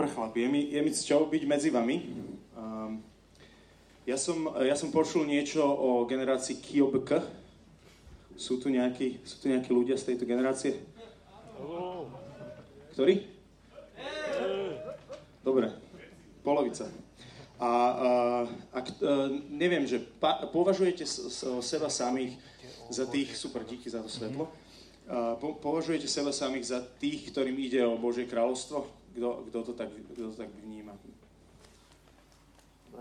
Dobre chlapi, je mi, je mi cťou byť medzi vami. Um, ja, som, ja som počul niečo o generácii KIOBK. Sú tu nejakí, sú tu nejakí ľudia z tejto generácie? Ktorí? Dobre, polovica. A, a, a, a neviem, že pa, považujete s, s, seba samých za tých, super, díky za to svetlo, a, po, považujete seba samých za tých, ktorým ide o Božie kráľovstvo? Kto, kto, to, tak, kto to tak vníma?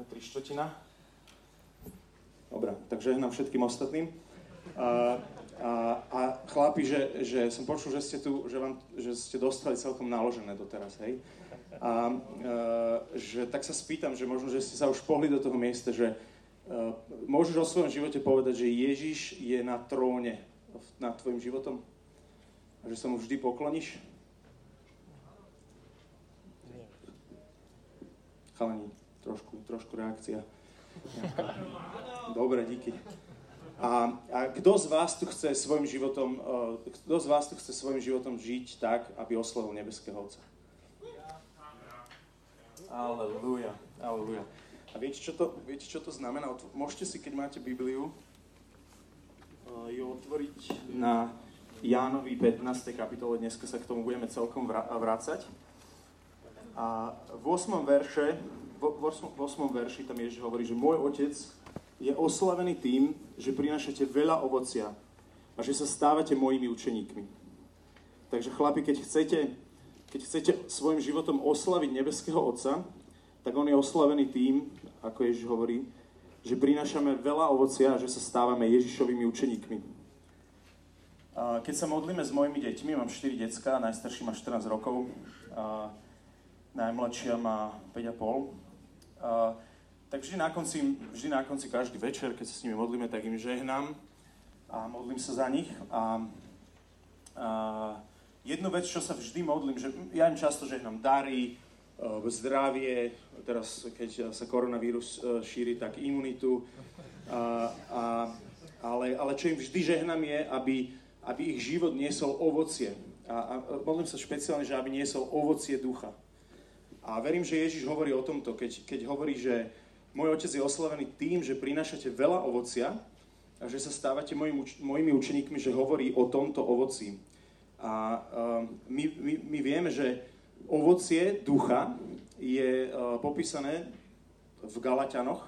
Tri štvrtina. Dobre, takže nám všetkým ostatným. A, a, a chlapi, že, že som počul, že ste tu, že, vám, že ste dostali celkom naložené doteraz, hej? A, a že tak sa spýtam, že možno, že ste sa už pohli do toho miesta, že a, môžeš o svojom živote povedať, že Ježiš je na tróne nad tvojim životom? A že sa mu vždy pokloníš? Chalani, trošku, trošku reakcia. Dobre, díky. A, a kto z vás tu chce svojim životom, uh, kto z vás tu chce svojim životom žiť tak, aby oslovil nebeského Otca? Aleluja, aleluja. A viete, čo to, viete, čo to znamená? Môžete si, keď máte Bibliu, uh, ju otvoriť na Jánovi 15. kapitole. Dneska sa k tomu budeme celkom vrácať. A v 8. verše, v 8. verši tam Ježiš hovorí, že môj otec je oslavený tým, že prinašate veľa ovocia a že sa stávate mojimi učeníkmi. Takže chlapi, keď chcete, keď chcete svojim životom oslaviť nebeského Otca, tak on je oslavený tým, ako Ježiš hovorí, že prinášame veľa ovocia a že sa stávame Ježišovými učeníkmi. Keď sa modlíme s mojimi deťmi, mám 4 decka, najstarší má 14 rokov, najmladšia má 5,5. Uh, tak vždy na, konci, vždy na konci, každý večer, keď sa s nimi modlíme, tak im žehnám a modlím sa za nich. A, a jednu vec, čo sa vždy modlím, že ja im často žehnám dary, uh, zdravie, teraz keď sa koronavírus uh, šíri, tak imunitu. A, a, ale, ale čo im vždy žehnám je, aby, aby ich život niesol ovocie. A, a modlím sa špeciálne, že aby niesol ovocie ducha. A verím, že Ježiš hovorí o tomto, keď, keď hovorí, že môj otec je oslavený tým, že prinášate veľa ovocia a že sa stávate mojim, mojimi učeníkmi, že hovorí o tomto ovoci. A uh, my, my, my vieme, že ovocie ducha je uh, popísané v Galatianoch,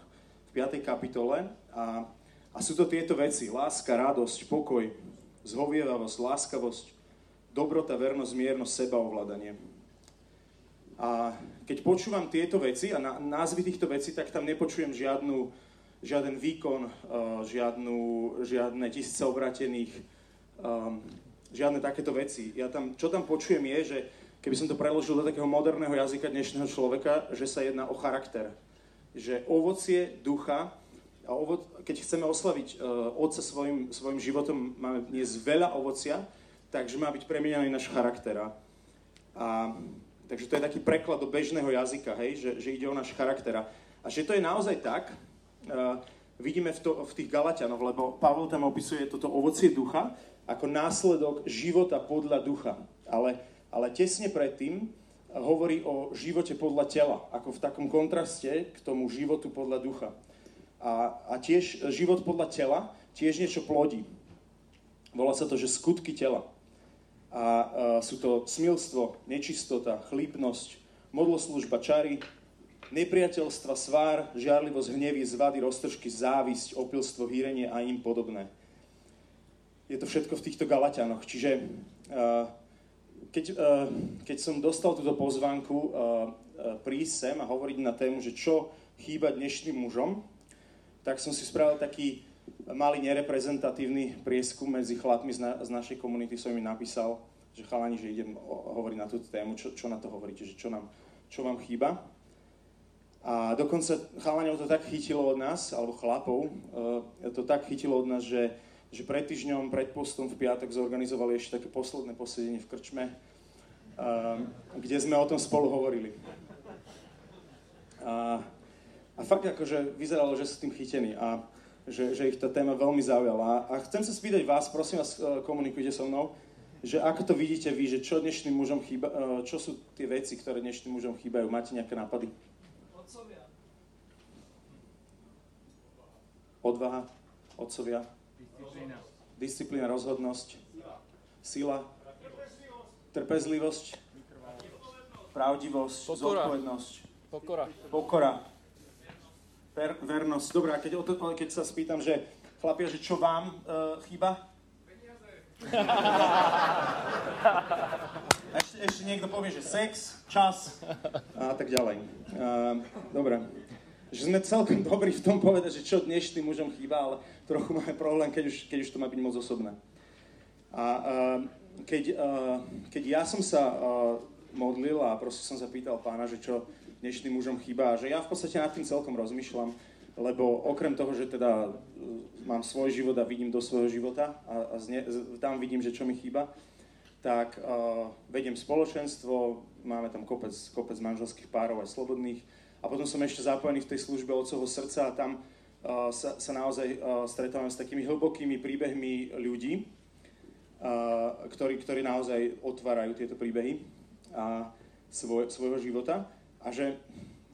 v 5. kapitole a, a sú to tieto veci. Láska, radosť, pokoj, zhovievavosť, láskavosť, dobrota, vernosť, miernosť, sebaovládanie. A keď počúvam tieto veci a názvy týchto vecí, tak tam nepočujem žiadnu, žiaden výkon, uh, žiadnu, žiadne tisíce obratených, um, žiadne takéto veci. Ja tam, čo tam počujem je, že keby som to preložil do takého moderného jazyka dnešného človeka, že sa jedná o charakter. Že ovocie ducha, a ovo, keď chceme oslaviť uh, Otca svojim, svojim životom, máme dnes veľa ovocia, takže má byť premieňaný náš charakter. A Takže to je taký preklad do bežného jazyka, hej, že, že ide o náš charakter. A že to je naozaj tak, uh, vidíme v, to, v tých Galatianoch, lebo Pavol tam opisuje toto ovocie ducha ako následok života podľa ducha. Ale, ale tesne predtým hovorí o živote podľa tela, ako v takom kontraste k tomu životu podľa ducha. A, a tiež život podľa tela tiež niečo plodí. Volá sa to, že skutky tela. A uh, sú to smilstvo, nečistota, chlípnosť, modloslužba, čary, nepriateľstva, svár, žiarlivosť, hnevy, zvady, roztržky, závisť, opilstvo, hýrenie a im podobné. Je to všetko v týchto Galatianoch. Čiže uh, keď, uh, keď som dostal túto pozvánku prísť sem a hovoriť na tému, že čo chýba dnešným mužom, tak som si spravil taký malý nereprezentatívny prieskum medzi chlapmi z, na, z našej komunity, som im napísal, že chalani, že idem hovoriť na túto tému, čo, čo na to hovoríte, že čo, nám, čo vám chýba. A dokonca chalaňov to tak chytilo od nás, alebo chlapov, uh, to tak chytilo od nás, že, že pred týždňom, pred postom v piatok zorganizovali ešte také posledné posedenie v krčme, uh, kde sme o tom spolu hovorili. A, a fakt akože vyzeralo, že sú tým chytení. A že, že ich tá téma veľmi zaujala. A chcem sa spýtať vás, prosím vás, e, komunikujte so mnou, že ako to vidíte vy, že čo dnešným mužom chýba, e, čo sú tie veci, ktoré dnešným mužom chýbajú? Máte nejaké nápady? Otcovia. Odvaha, otcovia. Disciplína. Disciplína, rozhodnosť. Sila. Trpezlivosť. Pravdivosť. Pokora. Zodpovednosť. Pokora. Pokora. Ver, vernosť. Dobre, a keď, keď sa spýtam, že chlapia, že čo vám uh, chýba? Ešte, ešte niekto povie, že sex, čas a tak ďalej. Uh, dobre. Že sme celkom dobrí v tom povedať, že čo dnešným mužom chýba, ale trochu máme problém, keď už, keď už to má byť moc osobné. A uh, keď, uh, keď ja som sa uh, modlil a proste som sa pýtal pána, že čo dnešným mužom chýba, že ja v podstate nad tým celkom rozmýšľam, lebo okrem toho, že teda e, mám svoj život a vidím do svojho života a, a zne, tam vidím, že čo mi chýba, tak uh, vediem spoločenstvo, máme tam kopec, kopec manželských párov aj slobodných a potom som ešte zapojený v tej službe Otcovho srdca a tam uh, sa, sa naozaj uh, stretávam s takými hlbokými príbehmi ľudí, uh, ktorí, ktorí naozaj otvárajú tieto príbehy a svoj, svojho života a že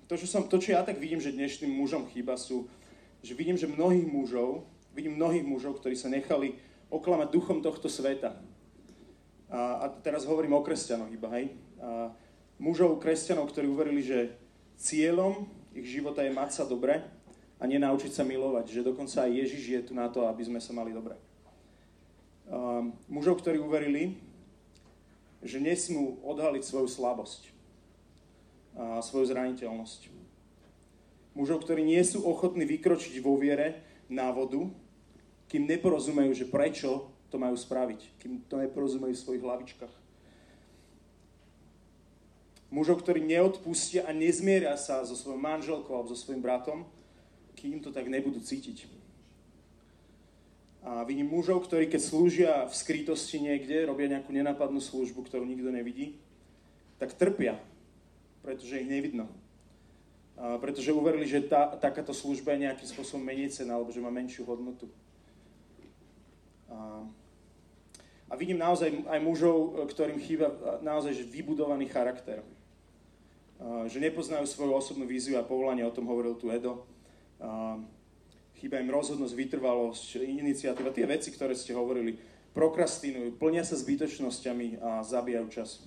to, čo, som, to, čo ja tak vidím, že dnešným mužom chýba sú, že vidím, že mnohých mužov, vidím mnohých mužov, ktorí sa nechali oklamať duchom tohto sveta. A, a teraz hovorím o kresťanoch iba, hej. A mužov, kresťanov, ktorí uverili, že cieľom ich života je mať sa dobre a nenaučiť sa milovať, že dokonca aj Ježiš je tu na to, aby sme sa mali dobre. A mužov, ktorí uverili, že nesmú odhaliť svoju slabosť svoju zraniteľnosť. Mužov, ktorí nie sú ochotní vykročiť vo viere na vodu, kým neporozumejú, že prečo to majú spraviť, kým to neporozumejú v svojich hlavičkách. Mužov, ktorí neodpustia a nezmieria sa so svojou manželkou alebo so svojim bratom, kým to tak nebudú cítiť. A vidím mužov, ktorí keď slúžia v skrytosti niekde, robia nejakú nenápadnú službu, ktorú nikto nevidí, tak trpia pretože ich nevidno. Pretože uverili, že tá, takáto služba je nejakým spôsobom menej cená, alebo že má menšiu hodnotu. A, a vidím naozaj aj mužov, ktorým chýba naozaj vybudovaný charakter. A, že nepoznajú svoju osobnú víziu a povolanie, o tom hovoril tu Edo. A, chýba im rozhodnosť, vytrvalosť, iniciatíva, tie veci, ktoré ste hovorili, prokrastinujú, plnia sa zbytočnosťami a zabijajú čas.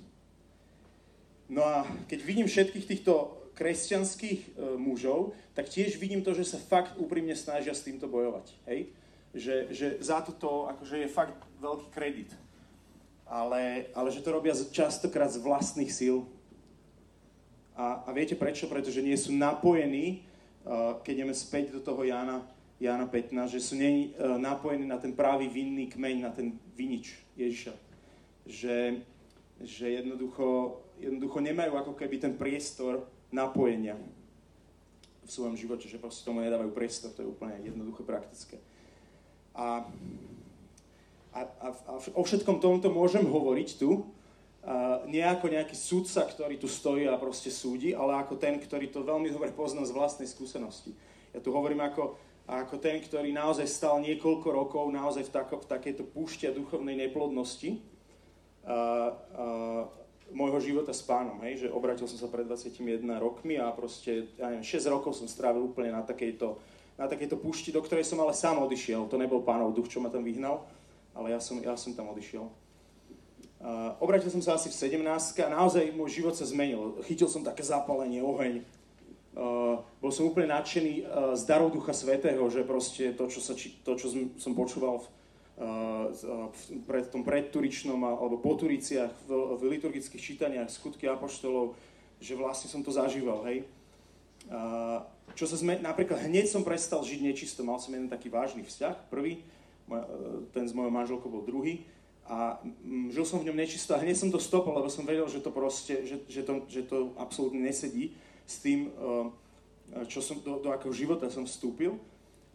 No a keď vidím všetkých týchto kresťanských e, mužov, tak tiež vidím to, že sa fakt úprimne snažia s týmto bojovať. Hej? Že, že za toto akože je fakt veľký kredit. Ale, ale že to robia častokrát z vlastných síl. A, a viete prečo? Pretože nie sú napojení, uh, keď ideme späť do toho Jana, Jana 15, že sú nie, uh, napojení na ten pravý vinný kmeň, na ten vinič Ježiša. Že, že jednoducho jednoducho nemajú ako keby ten priestor napojenia v svojom živote, že proste tomu nedávajú priestor, to je úplne jednoduché, praktické. A, a, a, a o všetkom tomto môžem hovoriť tu, a nie ako nejaký sudca, ktorý tu stojí a proste súdi, ale ako ten, ktorý to veľmi dobre pozná z vlastnej skúsenosti. Ja tu hovorím ako, ako ten, ktorý naozaj stal niekoľko rokov naozaj v, tako, v takejto púšti duchovnej neplodnosti. A, a, môjho života s pánom, hej, že obratil som sa pred 21 rokmi a proste, ja neviem, 6 rokov som strávil úplne na takejto, na takejto púšti, do ktorej som ale sám odišiel. To nebol pánov duch, čo ma tam vyhnal, ale ja som, ja som tam odišiel. Uh, obratil som sa asi v 17 a naozaj môj život sa zmenil. Chytil som také zapálenie, oheň. Uh, bol som úplne nadšený uh, z darov Ducha Svetého, že proste to, čo, sa, to, čo som počúval v, v pred, tom predturičnom alebo po turiciach, v, v liturgických čítaniach skutky apoštolov, že vlastne som to zažíval, hej. A, čo sa sme, napríklad hneď som prestal žiť nečisto, mal som jeden taký vážny vzťah, prvý, ten s mojou manželkou bol druhý, a žil som v ňom nečisto a hneď som to stopol, lebo som vedel, že to proste, že, že, to, že to absolútne nesedí s tým, čo som, do, do akého života som vstúpil.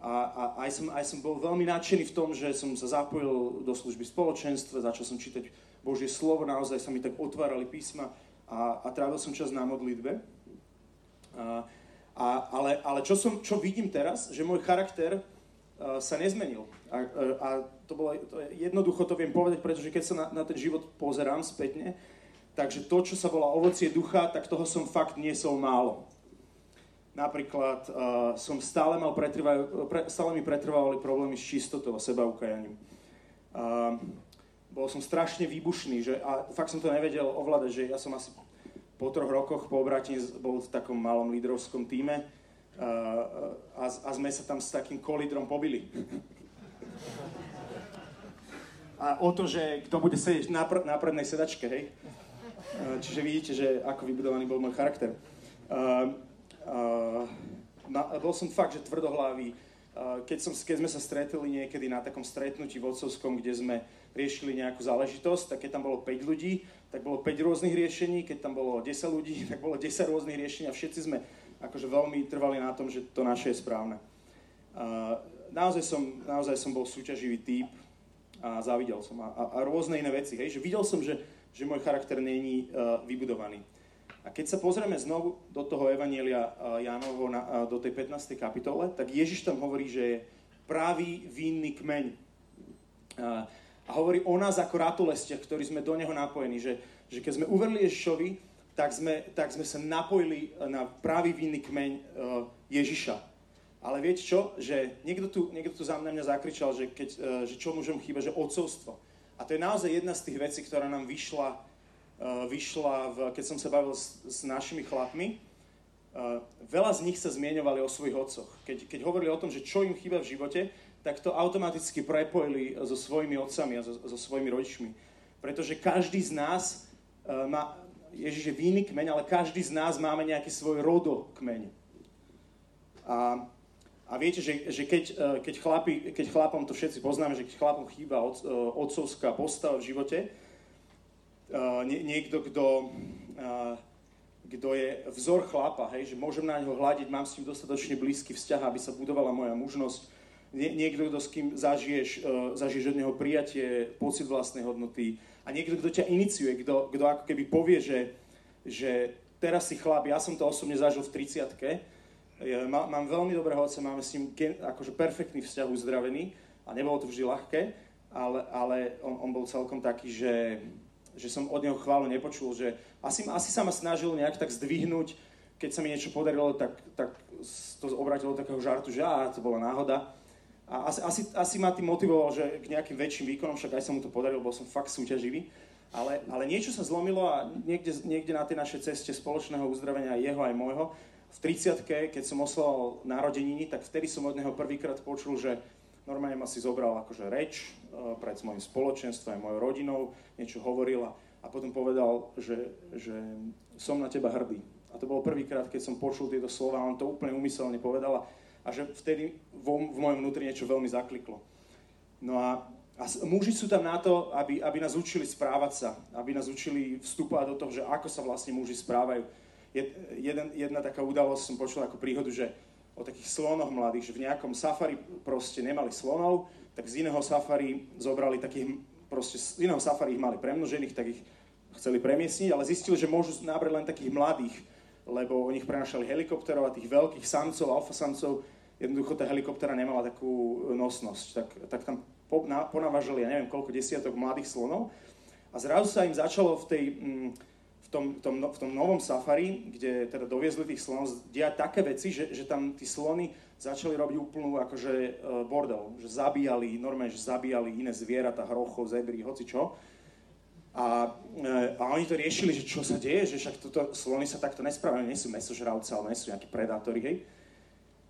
A, a aj, som, aj som bol veľmi nadšený v tom, že som sa zapojil do služby spoločenstva, začal som čítať Božie slovo, naozaj sa mi tak otvárali písma a, a trávil som čas na modlitbe. A, a, ale ale čo, som, čo vidím teraz, že môj charakter sa nezmenil. A, a to bolo, to jednoducho to viem povedať, pretože keď sa na, na ten život pozerám spätne, takže to, čo sa volá ovocie ducha, tak toho som fakt niesol málo. Napríklad uh, som stále mal pretrvaj, pre, stále mi pretrvávali problémy s čistotou a sebaukajaním. Uh, bol som strašne výbušný, že, a fakt som to nevedel ovládať, že ja som asi po troch rokoch po obratení bol v takom malom lídrovskom týme a, a sme sa tam s takým kolidrom pobili. A o to, že kto bude sedieť na, pr- na prednej sedačke, hej. Čiže vidíte, že ako vybudovaný bol môj charakter. Uh, uh, na, bol som fakt, že tvrdohlavý. Uh, keď, som, keď sme sa stretli niekedy na takom stretnutí vodcovskom, kde sme riešili nejakú záležitosť, tak keď tam bolo 5 ľudí, tak bolo 5 rôznych riešení, keď tam bolo 10 ľudí, tak bolo 10 rôznych riešení a všetci sme akože veľmi trvali na tom, že to naše je správne. Uh, naozaj, som, naozaj som bol súťaživý typ a závidel som a, a, a rôzne iné veci. Hej? Že videl som, že, že môj charakter není uh, vybudovaný. A keď sa pozrieme znovu do toho Evanielia uh, Jánovho uh, do tej 15. kapitole, tak Ježiš tam hovorí, že je pravý vinný kmeň. Uh, a hovorí o nás ako ratolestiach, ktorí sme do neho napojení, že, že keď sme uverili Ježišovi, tak sme, tak sme sa napojili na pravý vinný kmeň Ježiša. Ale viete čo? Že niekto tu, niekto tu za mňa, zakričal, že, keď, že čo mužom chýba, že odcovstvo. A to je naozaj jedna z tých vecí, ktorá nám vyšla, vyšla v, keď som sa bavil s, s našimi chlapmi. Uh, veľa z nich sa zmieňovali o svojich otcoch. Keď, keď hovorili o tom, že čo im chýba v živote, tak to automaticky prepojili so svojimi otcami a so, so svojimi rodičmi. Pretože každý z nás uh, má, Ježiš je vinný kmeň, ale každý z nás máme nejaký svoj rodo kmeň. A, a viete, že, že keď, e, keď, chlapi, keď chlapom, to všetci poznáme, že keď chlapom chýba od, otcovská postava v živote, nie, niekto, kto, kto je vzor chlapa, hej, že môžem na neho hľadiť, mám s ním dostatočne blízky vzťah, aby sa budovala moja mužnosť, nie, niekto, kto s kým zažiješ, zažiješ od neho prijatie, pocit vlastnej hodnoty, a niekto, kto ťa iniciuje, kto, kto ako keby povie, že, že teraz si chlap, ja som to osobne zažil v 30 ja, má, mám veľmi dobrého otca, máme s ním gen, akože perfektný vzťah uzdravený a nebolo to vždy ľahké, ale, ale on, on bol celkom taký, že, že som od neho chválu nepočul, že asi, asi sa ma snažil nejak tak zdvihnúť, keď sa mi niečo podarilo, tak, tak to obratilo do takého žartu, že á, to bola náhoda. A asi, asi, asi ma tým motivoval, že k nejakým väčším výkonom, však aj sa mu to podarilo, bol som fakt súťaživý. Ale, ale niečo sa zlomilo a niekde, niekde na tej našej ceste spoločného uzdravenia jeho aj môjho, v 30 keď som oslal narodeniny, tak vtedy som od neho prvýkrát počul, že normálne ma si zobral akože reč uh, pred mojim spoločenstvom, mojou rodinou, niečo hovoril a, potom povedal, že, že som na teba hrdý. A to bolo prvýkrát, keď som počul tieto slova, on to úplne umyselne povedal a že vtedy vo, v mojom vnútri niečo veľmi zakliklo. No a, a muži sú tam na to, aby, aby nás učili správať sa, aby nás učili vstúpať do toho, že ako sa vlastne muži správajú. Jed, jeden, jedna taká udalosť som počul ako príhodu, že o takých slonoch mladých, že v nejakom safari proste nemali slonov, tak z iného safari zobrali takých, proste z iného safari ich mali premnožených, tak ich chceli premiesniť, ale zistili, že môžu nabrať len takých mladých, lebo o nich prenašali helikopterov a tých veľkých samcov, alfa samcov jednoducho tá helikoptera nemala takú nosnosť. Tak, tak tam po, na, ponavažali, ja neviem, koľko desiatok mladých slonov. A zrazu sa im začalo v, tej, mm, tom, tom, v tom novom safari, kde teda doviezli tých slonov, diať také veci, že, že tam tí slony začali robiť úplnú akože e, bordel, že zabíjali, normálne, že zabíjali iné zvieratá, hrochov, zebry, hoci čo. A, e, a oni to riešili, že čo sa deje, že však toto, slony sa takto nesprávajú, nie sú mesožravci, ale nie sú nejakí predátori, hej.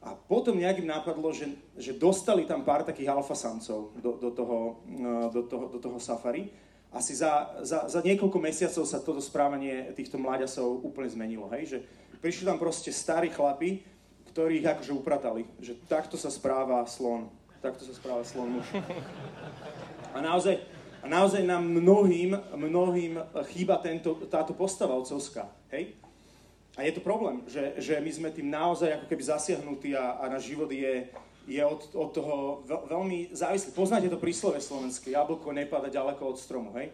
A potom nejak im napadlo, že, že dostali tam pár takých alfasamcov do, do, toho, e, do, toho, do toho safari. Asi za, za, za niekoľko mesiacov sa toto správanie týchto mláďasov úplne zmenilo. Hej? Že prišli tam proste starí chlapi, ktorí ich akože upratali. Že takto sa správa slon. Takto sa správa slon muž. A naozaj, a naozaj nám mnohým, mnohým chýba tento, táto postava otcovská. Hej? A je to problém, že, že my sme tým naozaj ako keby zasiahnutí a, a náš život je, je od, od toho veľ, veľmi závislý. Poznáte to príslove slovenské, jablko nepada ďaleko od stromu, hej?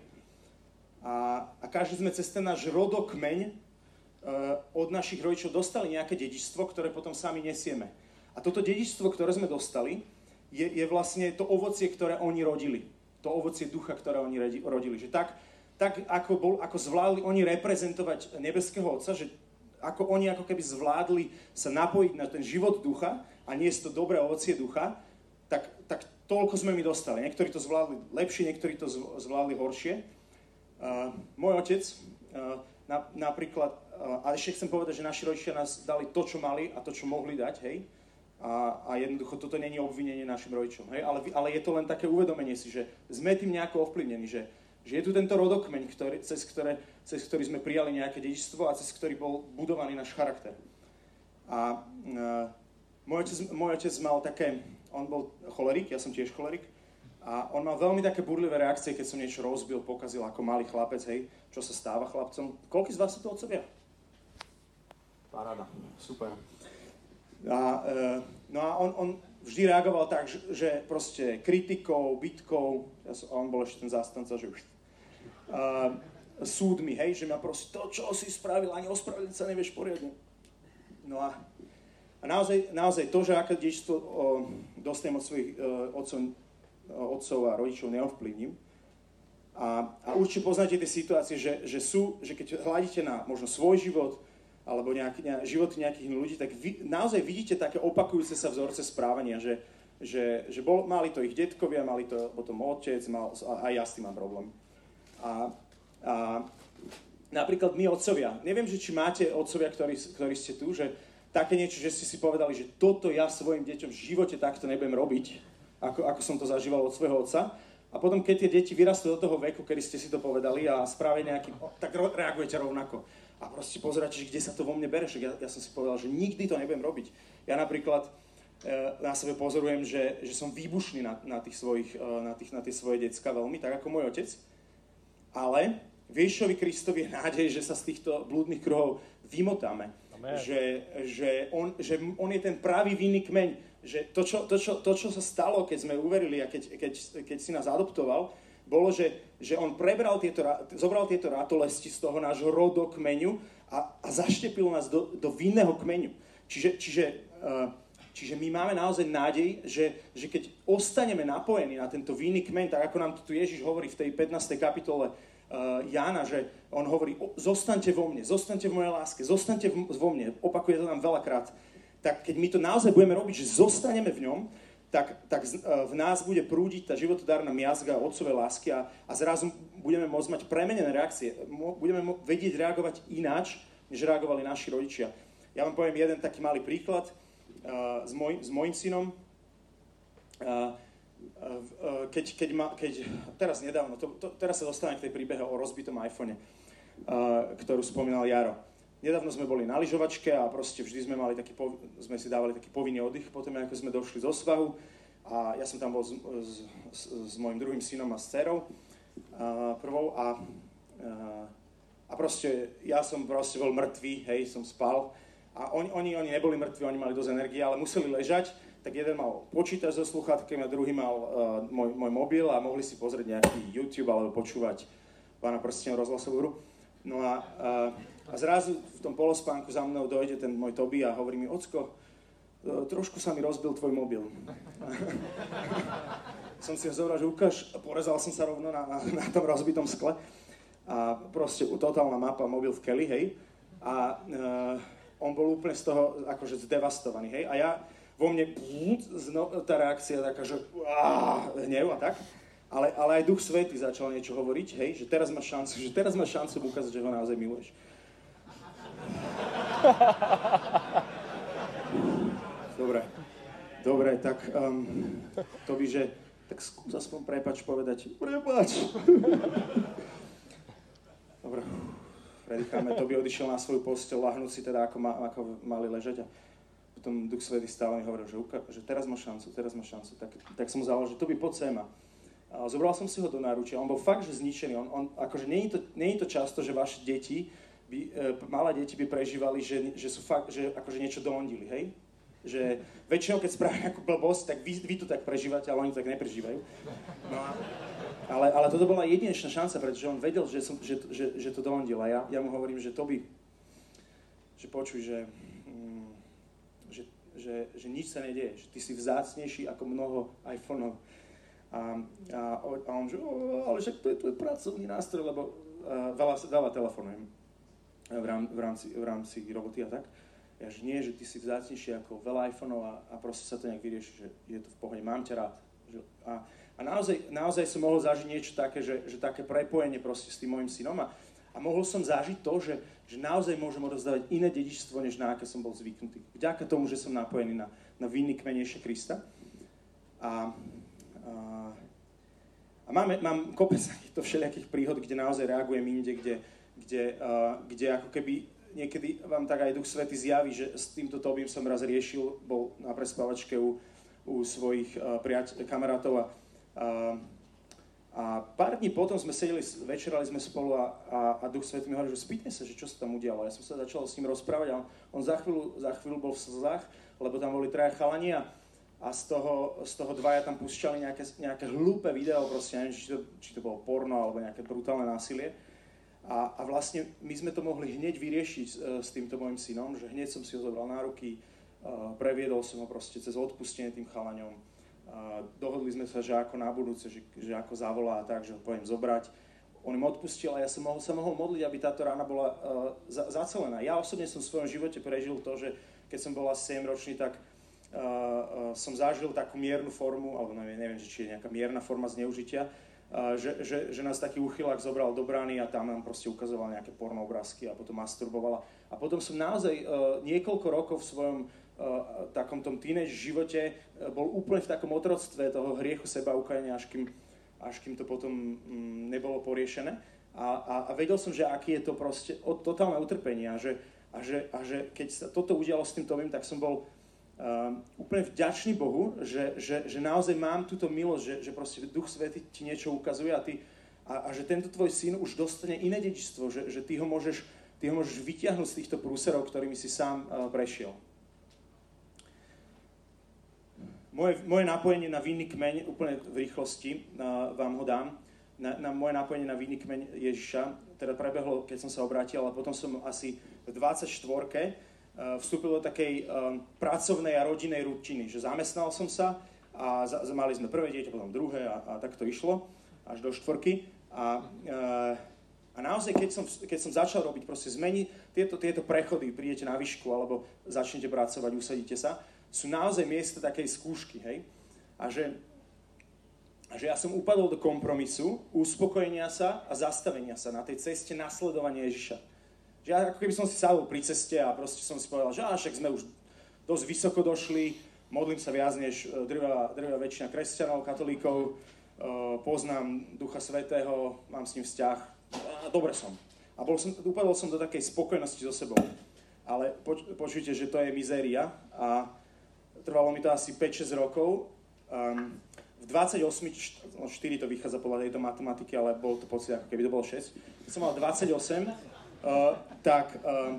A, a každý sme cez ten náš rodokmeň uh, od našich rodičov dostali nejaké dedičstvo, ktoré potom sami nesieme. A toto dedičstvo, ktoré sme dostali, je, je vlastne to ovocie, ktoré oni rodili. To ovocie ducha, ktoré oni rodili. Že tak, tak ako, bol, ako zvládli oni reprezentovať nebeského Otca, že ako oni ako keby zvládli sa napojiť na ten život ducha a nie to dobré ovocie ducha, tak, tak toľko sme mi dostali. Niektorí to zvládli lepšie, niektorí to zvládli horšie. Uh, môj otec uh, na, napríklad, uh, a ešte chcem povedať, že naši rodičia nás dali to, čo mali a to, čo mohli dať, hej. A, a jednoducho toto není obvinenie našim rodičom, hej. Ale, ale je to len také uvedomenie si, že sme tým nejako ovplyvnení, že, že je tu tento rodokmeň, ktorý, cez, ktoré, cez ktorý sme prijali nejaké dedičstvo a cez ktorý bol budovaný náš charakter. A uh, môj, otec, môj otec mal také, on bol cholerik, ja som tiež cholerik, a on mal veľmi také burlivé reakcie, keď som niečo rozbil, pokazil ako malý chlapec, hej, čo sa stáva chlapcom. Koľko z vás sú to otcovia? Paráda, super. A, uh, no a on, on vždy reagoval tak, že, že proste kritikou, bitkou, ja som, on bol ešte ten zástanca, že už uh, súdmi, hej, že ma proste to, čo si spravil, ani ospravedlniť sa nevieš poriadne. No a, a naozaj, naozaj to, že aké dieťstvo dostanem od svojich otcov, uh, otcov a rodičov neovplyvním. A, a určite poznáte tie situácie, že, že sú, že keď hľadíte na možno svoj život, alebo nejak, ne, životy nejakých ľudí, tak vy, naozaj vidíte také opakujúce sa vzorce správania, že, že, že bol, mali to ich detkovia, mali to potom otec, mal, a aj ja s tým mám problém. A, a napríklad my otcovia, neviem, že či máte otcovia, ktorí, ktorí ste tu, že také niečo, že ste si povedali, že toto ja svojim deťom v živote takto nebudem robiť, ako, ako som to zažíval od svojho otca. A potom, keď tie deti vyrastú do toho veku, kedy ste si to povedali a spravia nejaký, tak reagujete rovnako. A proste pozeráte, že kde sa to vo mne bere. Ja, ja som si povedal, že nikdy to nebudem robiť. Ja napríklad e, na sebe pozorujem, že, že som výbušný na, na, tých svojich, e, na, tých, na tie svoje decka veľmi, tak ako môj otec. Ale v Ježišovi Kristovi je nádej, že sa z týchto blúdnych kruhov vymotáme. Že, že, on, že on je ten pravý vinný kmeň. Že to čo, to, čo, to, čo sa stalo, keď sme uverili a keď, keď, keď si nás adoptoval, bolo, že, že on prebral tieto, zobral tieto ratolesti z toho nášho rodokmeňu a, a zaštepil nás do, do vinného kmeňu. Čiže, čiže, uh, čiže my máme naozaj nádej, že, že keď ostaneme napojení na tento vinný kmeň, tak ako nám tu Ježiš hovorí v tej 15. kapitole Jána, že on hovorí, zostaňte vo mne, zostaňte v mojej láske, zostaňte vo mne, opakuje to nám veľakrát, tak keď my to naozaj budeme robiť, že zostaneme v ňom, tak, tak e, v nás bude prúdiť tá životodárna miazga otcovej lásky a, a zrazu budeme môcť mať premenené reakcie. Budeme vedieť reagovať ináč, než reagovali naši rodičia. Ja vám poviem jeden taký malý príklad uh, s, môj, s môjim synom. Uh, keď, keď, ma, keď teraz nedávno, to, to, teraz sa dostane k tej príbehe o rozbitom iPhone, uh, ktorú spomínal Jaro. Nedávno sme boli na lyžovačke a proste vždy sme, mali taký, sme si dávali taký povinný oddych potom, ako sme došli zo svahu. A ja som tam bol s, s, s, s mojim druhým synom a s dcerou uh, prvou a, a proste ja som proste bol mŕtvý, hej, som spal. A oni, oni, oni neboli mŕtvi, oni mali dosť energie, ale museli ležať, tak jeden mal počítač so sluchátkami a druhý mal uh, môj, môj mobil a mohli si pozrieť nejaký YouTube alebo počúvať pána prstenov rozhlasovú hru. No a, uh, a zrazu v tom polospánku za mnou dojde ten môj Toby a hovorí mi, Ocko, uh, trošku sa mi rozbil tvoj mobil. som si ho zobral, že ukáž, porezal som sa rovno na, na, na tom rozbitom skle. A proste totálna mapa, mobil v Kelly, hej. A uh, on bol úplne z toho akože zdevastovaný, hej. A ja, vo mne tá reakcia taká, že hnev a tak. Ale, ale aj Duch Svety začal niečo hovoriť, hej, že teraz máš šancu, že teraz máš šancu ukázať, že ho naozaj miluješ. Dobre, dobre, tak um, to by, že tak skús aspoň prepač povedať, prepač. Dobre, predýchame, to by odišiel na svoju postel, lahnúť si teda, ako, ma, ako mali ležať a potom Duch Svety stále mi hovoril, že, že teraz máš šancu, teraz máš šancu. Tak, tak som mu že to by poď sem a zobral som si ho do náručia, on bol fakt, že zničený. On, on, akože je, to, je to často, že vaše deti, by, e, malé deti by prežívali, že, že sú fakt, že akože niečo doondili, hej? Že väčšinou, keď spravia nejakú blbosť, tak vy, vy to tak prežívate, ale oni to tak neprežívajú. No a, ale, ale toto bola jedinečná šanca, pretože on vedel, že, som, že, že, že to doondil. A ja, ja mu hovorím, že to by, že počuj, že, mm, že že, nič sa nedieje, že ty si vzácnejší ako mnoho iPhoneov. A, a, a on že, ale však to je, to je pracovný nástroj, lebo uh, veľa, veľa telefonujem v, rám, v, rámci, v rámci roboty a tak. Ja, že nie, že ty si vzácnejší ako veľa iPhoneov a, a proste sa to nejak vyrieši, že je to v pohode, mám ťa rád. Že, a a naozaj, naozaj som mohol zažiť niečo také, že, že také prepojenie proste s tým môjim synom a, a mohol som zažiť to, že, že naozaj môžem odovzdávať iné dedičstvo, než na aké som bol zvyknutý. Vďaka tomu, že som napojený na, na vinný kmenejšie Krista. A, a, a máme, mám kopec takýchto všelijakých príhod, kde naozaj reagujem inde, kde, kde, uh, kde ako keby niekedy vám tak aj Duch Svety zjaví, že s týmto Tobím som raz riešil, bol na prespávačke u, u svojich uh, priateľ, kamarátov a a, a pár dní potom sme sedeli, večerali sme spolu a, a, a Duch Svetý mi hovoril, že spýtne sa, že čo sa tam udialo. Ja som sa začal s ním rozprávať a on, on za, chvíľu, za chvíľu bol v slzách, lebo tam boli traja chalani a, a z toho, z toho dvaja tam púšťali nejaké, nejaké hlúpe video, proste neviem, či to, či to bolo porno alebo nejaké brutálne násilie. A, a vlastne my sme to mohli hneď vyriešiť s, s týmto môjim synom, že hneď som si ho zobral na ruky, uh, previedol som ho proste cez odpustenie tým chalaňom dohodli sme sa, že ako na budúce, že, že ako zavolá a tak, že ho poviem zobrať. On im odpustil a ja som mohol, sa mohol modliť, aby táto rána bola uh, za, zacelená. Ja osobne som v svojom živote prežil to, že keď som bol asi 7 ročný, tak uh, uh, som zažil takú miernu formu, alebo neviem, neviem či je nejaká mierna forma zneužitia, uh, že, že, že nás taký uchylák zobral do brány a tam nám proste ukazoval nejaké porno obrázky a potom masturbovala. A potom som naozaj uh, niekoľko rokov v svojom takom tom teenage živote bol úplne v takom otroctve toho hriechu seba ukajenia, až kým, až kým to potom mm, nebolo poriešené. A, a, a vedel som, že aký je to proste od totálne utrpenie a že, a že, a že keď sa toto udialo s tým Tomím, tak som bol uh, úplne vďačný Bohu, že, že, že naozaj mám túto milosť, že, že proste Duch Svety ti niečo ukazuje a, ty, a, a že tento tvoj syn už dostane iné dedičstvo, že, že ty ho môžeš, ty ho môžeš vyťahnuť z týchto prúserov, ktorými si sám uh, prešiel. Moje, moje napojenie na vinný kmeň, úplne v rýchlosti uh, vám ho dám, na, na moje napojenie na vinný kmeň Ježiša, teda prebehlo, keď som sa obrátil, ale potom som asi v 24 uh, vstúpil do takej um, pracovnej a rodinej rutiny, že zamestnal som sa a za, mali sme prvé dieťa, potom druhé a, a tak to išlo až do štvorky. A, a naozaj, keď som, keď som začal robiť, proste zmeniť tieto, tieto prechody, prídete na výšku alebo začnete pracovať, usadíte sa, sú naozaj miesta takej skúšky, hej? A že, a že ja som upadol do kompromisu, uspokojenia sa a zastavenia sa na tej ceste nasledovania Ježiša. Že ja ako keby som si sadol pri ceste a proste som si povedal, že však sme už dosť vysoko došli, modlím sa viac než e, drvá, drvá väčšina kresťanov, katolíkov, e, poznám Ducha Svetého, mám s ním vzťah, a dobre som. A bol som, upadol som do takej spokojnosti so sebou. Ale poč, počujte, že to je mizéria a trvalo mi to asi 5-6 rokov. Um, v 28, 4 no, to vychádza podľa tejto matematiky, ale bol to pocit, ako keby to bolo 6. Keď som mal 28, uh, tak, uh,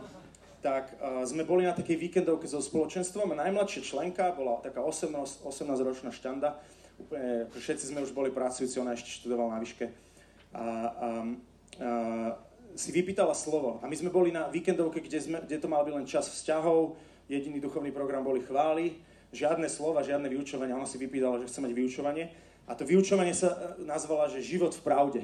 tak uh, sme boli na takej víkendovke so spoločenstvom a najmladšia členka bola taká 18, 18-ročná štanda. Úplne, všetci sme už boli pracujúci, ona ešte študovala na výške. A, a, a, si vypýtala slovo. A my sme boli na víkendovke, kde, sme, kde to mal byť len čas vzťahov, jediný duchovný program boli chvály žiadne slova, žiadne vyučovanie. Ona si vypýtala, že chce mať vyučovanie. A to vyučovanie sa e, nazvala, že život v pravde.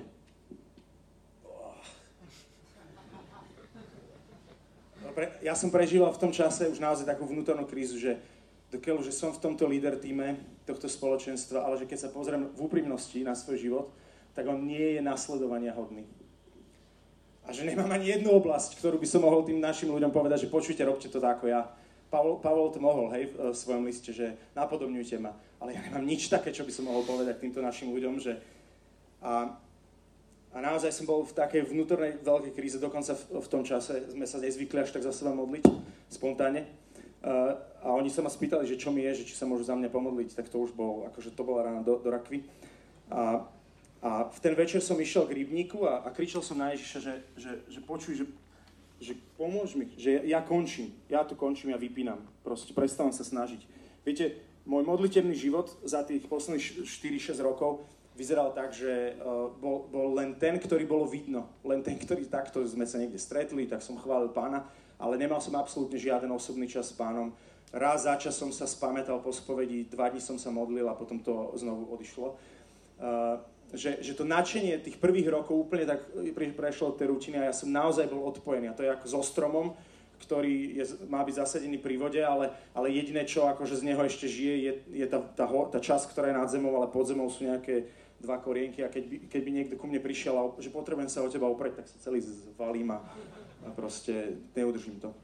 Ja som prežíval v tom čase už naozaj takú vnútornú krízu, že dokiaľ, že som v tomto líder týme tohto spoločenstva, ale že keď sa pozriem v úprimnosti na svoj život, tak on nie je nasledovania hodný. A že nemám ani jednu oblasť, ktorú by som mohol tým našim ľuďom povedať, že počujte, robte to tak ako ja Pavol, Pavol to mohol, hej, v svojom liste, že napodobňujte ma. Ale ja nemám nič také, čo by som mohol povedať týmto našim ľuďom, že... A, a naozaj som bol v takej vnútornej veľkej kríze, dokonca v, v tom čase sme sa nezvykli až tak za seba modliť, spontánne. Uh, a oni sa ma spýtali, že čo mi je, že či sa môžu za mňa pomodliť, tak to už bol, akože to bola rána do, do rakvy. A, a v ten večer som išiel k rybníku a, a kričal som na Ježiša, že, že, že počuj, že že pomôž mi, že ja, ja končím, ja tu končím, ja vypínam, proste prestávam sa snažiť. Viete, môj modlitebný život za tých posledných 4-6 rokov vyzeral tak, že uh, bol, bol len ten, ktorý bolo vidno, len ten, ktorý takto sme sa niekde stretli, tak som chválil pána, ale nemal som absolútne žiaden osobný čas s pánom. Raz za čas som sa spamätal po spovedi, dva dní som sa modlil a potom to znovu odišlo. Uh, že, že to nadšenie tých prvých rokov úplne tak prešlo od tej rutiny a ja som naozaj bol odpojený. A to je ako so stromom, ktorý je, má byť zasadený pri vode, ale, ale jediné, čo akože z neho ešte žije, je, je tá, tá, tá časť, ktorá je nad zemou, ale pod zemou sú nejaké dva korienky a keď by, keď by niekto ku mne prišiel a že potrebujem sa o teba oprieť, tak sa celý zvalím a, a proste neudržím to.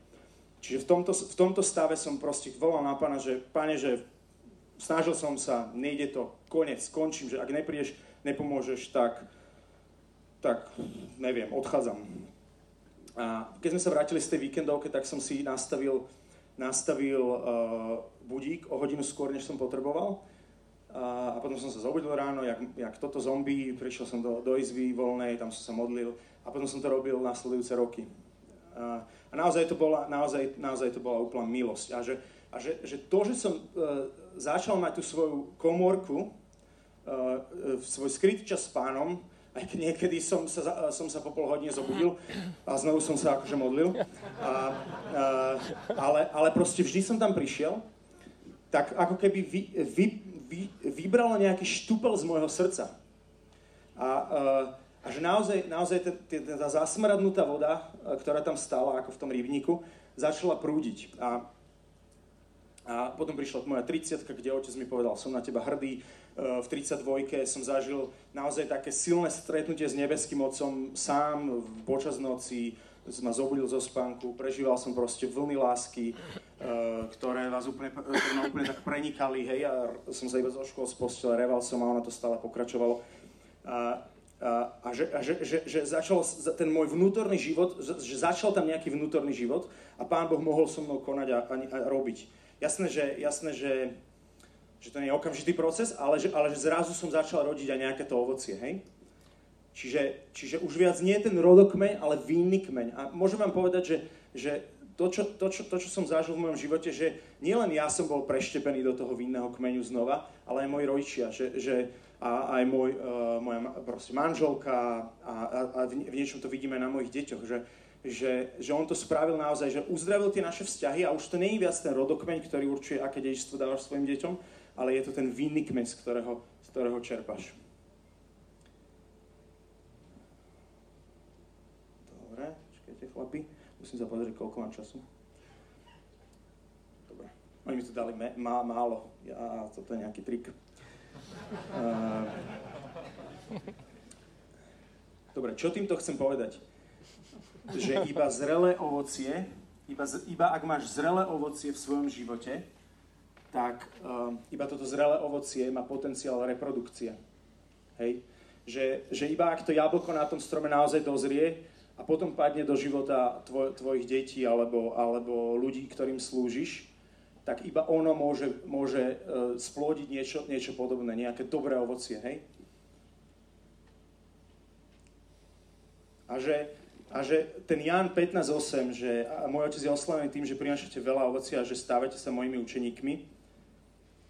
Čiže v tomto, v tomto stave som proste volal na pána, že pane, že snažil som sa, nejde to, konec, skončím, že ak neprídeš, nepomôžeš, tak, tak neviem, odchádzam. A keď sme sa vrátili z tej víkendovky, tak som si nastavil, nastavil uh, budík o hodinu skôr, než som potreboval. A, a potom som sa zobudil ráno, jak, jak toto zombie, prišiel som do, do izby voľnej, tam som sa modlil a potom som to robil následujúce roky. A, a naozaj, to bola, naozaj, naozaj to bola úplná milosť. A že, a že, že to, že som uh, začal mať tú svoju komórku, uh, svoj skryt čas s pánom, aj keď niekedy som sa, som sa po pol hodine zobudil a znovu som sa akože modlil. A, a, ale, ale proste vždy som tam prišiel, tak ako keby vy, vy, vy, vybralo nejaký štupel z môjho srdca. A, a, že naozaj, naozaj tá, tá zasmradnutá voda, ktorá tam stála ako v tom rybníku, začala prúdiť. A, a potom prišla moja 30 kde otec mi povedal, som na teba hrdý, Eh, v 32. som zažil naozaj také silné stretnutie s nebeským otcom sám počas noci, ma zobudil zo spánku, prežíval som proste vlny lásky, uh, ktoré vás úplne, ktoré ma úplne tak prenikali, hej, a som sa iba zoškol z postele, reval som a ono to stále pokračovalo. A, a, a, že, a že, že, že začal ten môj vnútorný život, že začal tam nejaký vnútorný život a Pán Boh mohol so mnou konať a, a, a robiť. Jasné, že, jasné, že že to nie je okamžitý proces, ale že, ale že zrazu som začal rodiť aj nejaké to ovocie, hej? Čiže, čiže už viac nie ten rodokmeň, ale vinný kmeň. A môžem vám povedať, že, že to, čo, to, čo, to, čo som zažil v mojom živote, že nielen ja som bol preštepený do toho vinného kmeňu znova, ale aj moji rodičia, že, že a aj môj, uh, moja proste manželka a, a, a v, v niečom to vidíme na mojich deťoch, že, že, že on to spravil naozaj, že uzdravil tie naše vzťahy a už to nie je viac ten rodokmeň, ktorý určuje, aké dedičstvo dávaš svojim deťom, ale je to ten vinný kmeň, z ktorého, z ktorého čerpaš. Dobre, čakajte chlapi, musím sa pozrieť, koľko mám času. Dobre, oni mi to dali me, má, málo, ja, toto je nejaký trik. Uh, Dobre, čo týmto chcem povedať? Že iba zrelé ovocie, iba, iba ak máš zrelé ovocie v svojom živote, tak um, iba toto zrelé ovocie má potenciál reprodukcie. Hej? Že, že iba ak to jablko na tom strome naozaj dozrie a potom padne do života tvoj, tvojich detí alebo, alebo ľudí, ktorým slúžiš, tak iba ono môže, môže uh, splodiť niečo, niečo podobné, nejaké dobré ovocie. Hej? A že, a že ten Jan 15.8, že a môj otec je oslavený tým, že prinášate veľa ovocia a že stávate sa mojimi učeníkmi,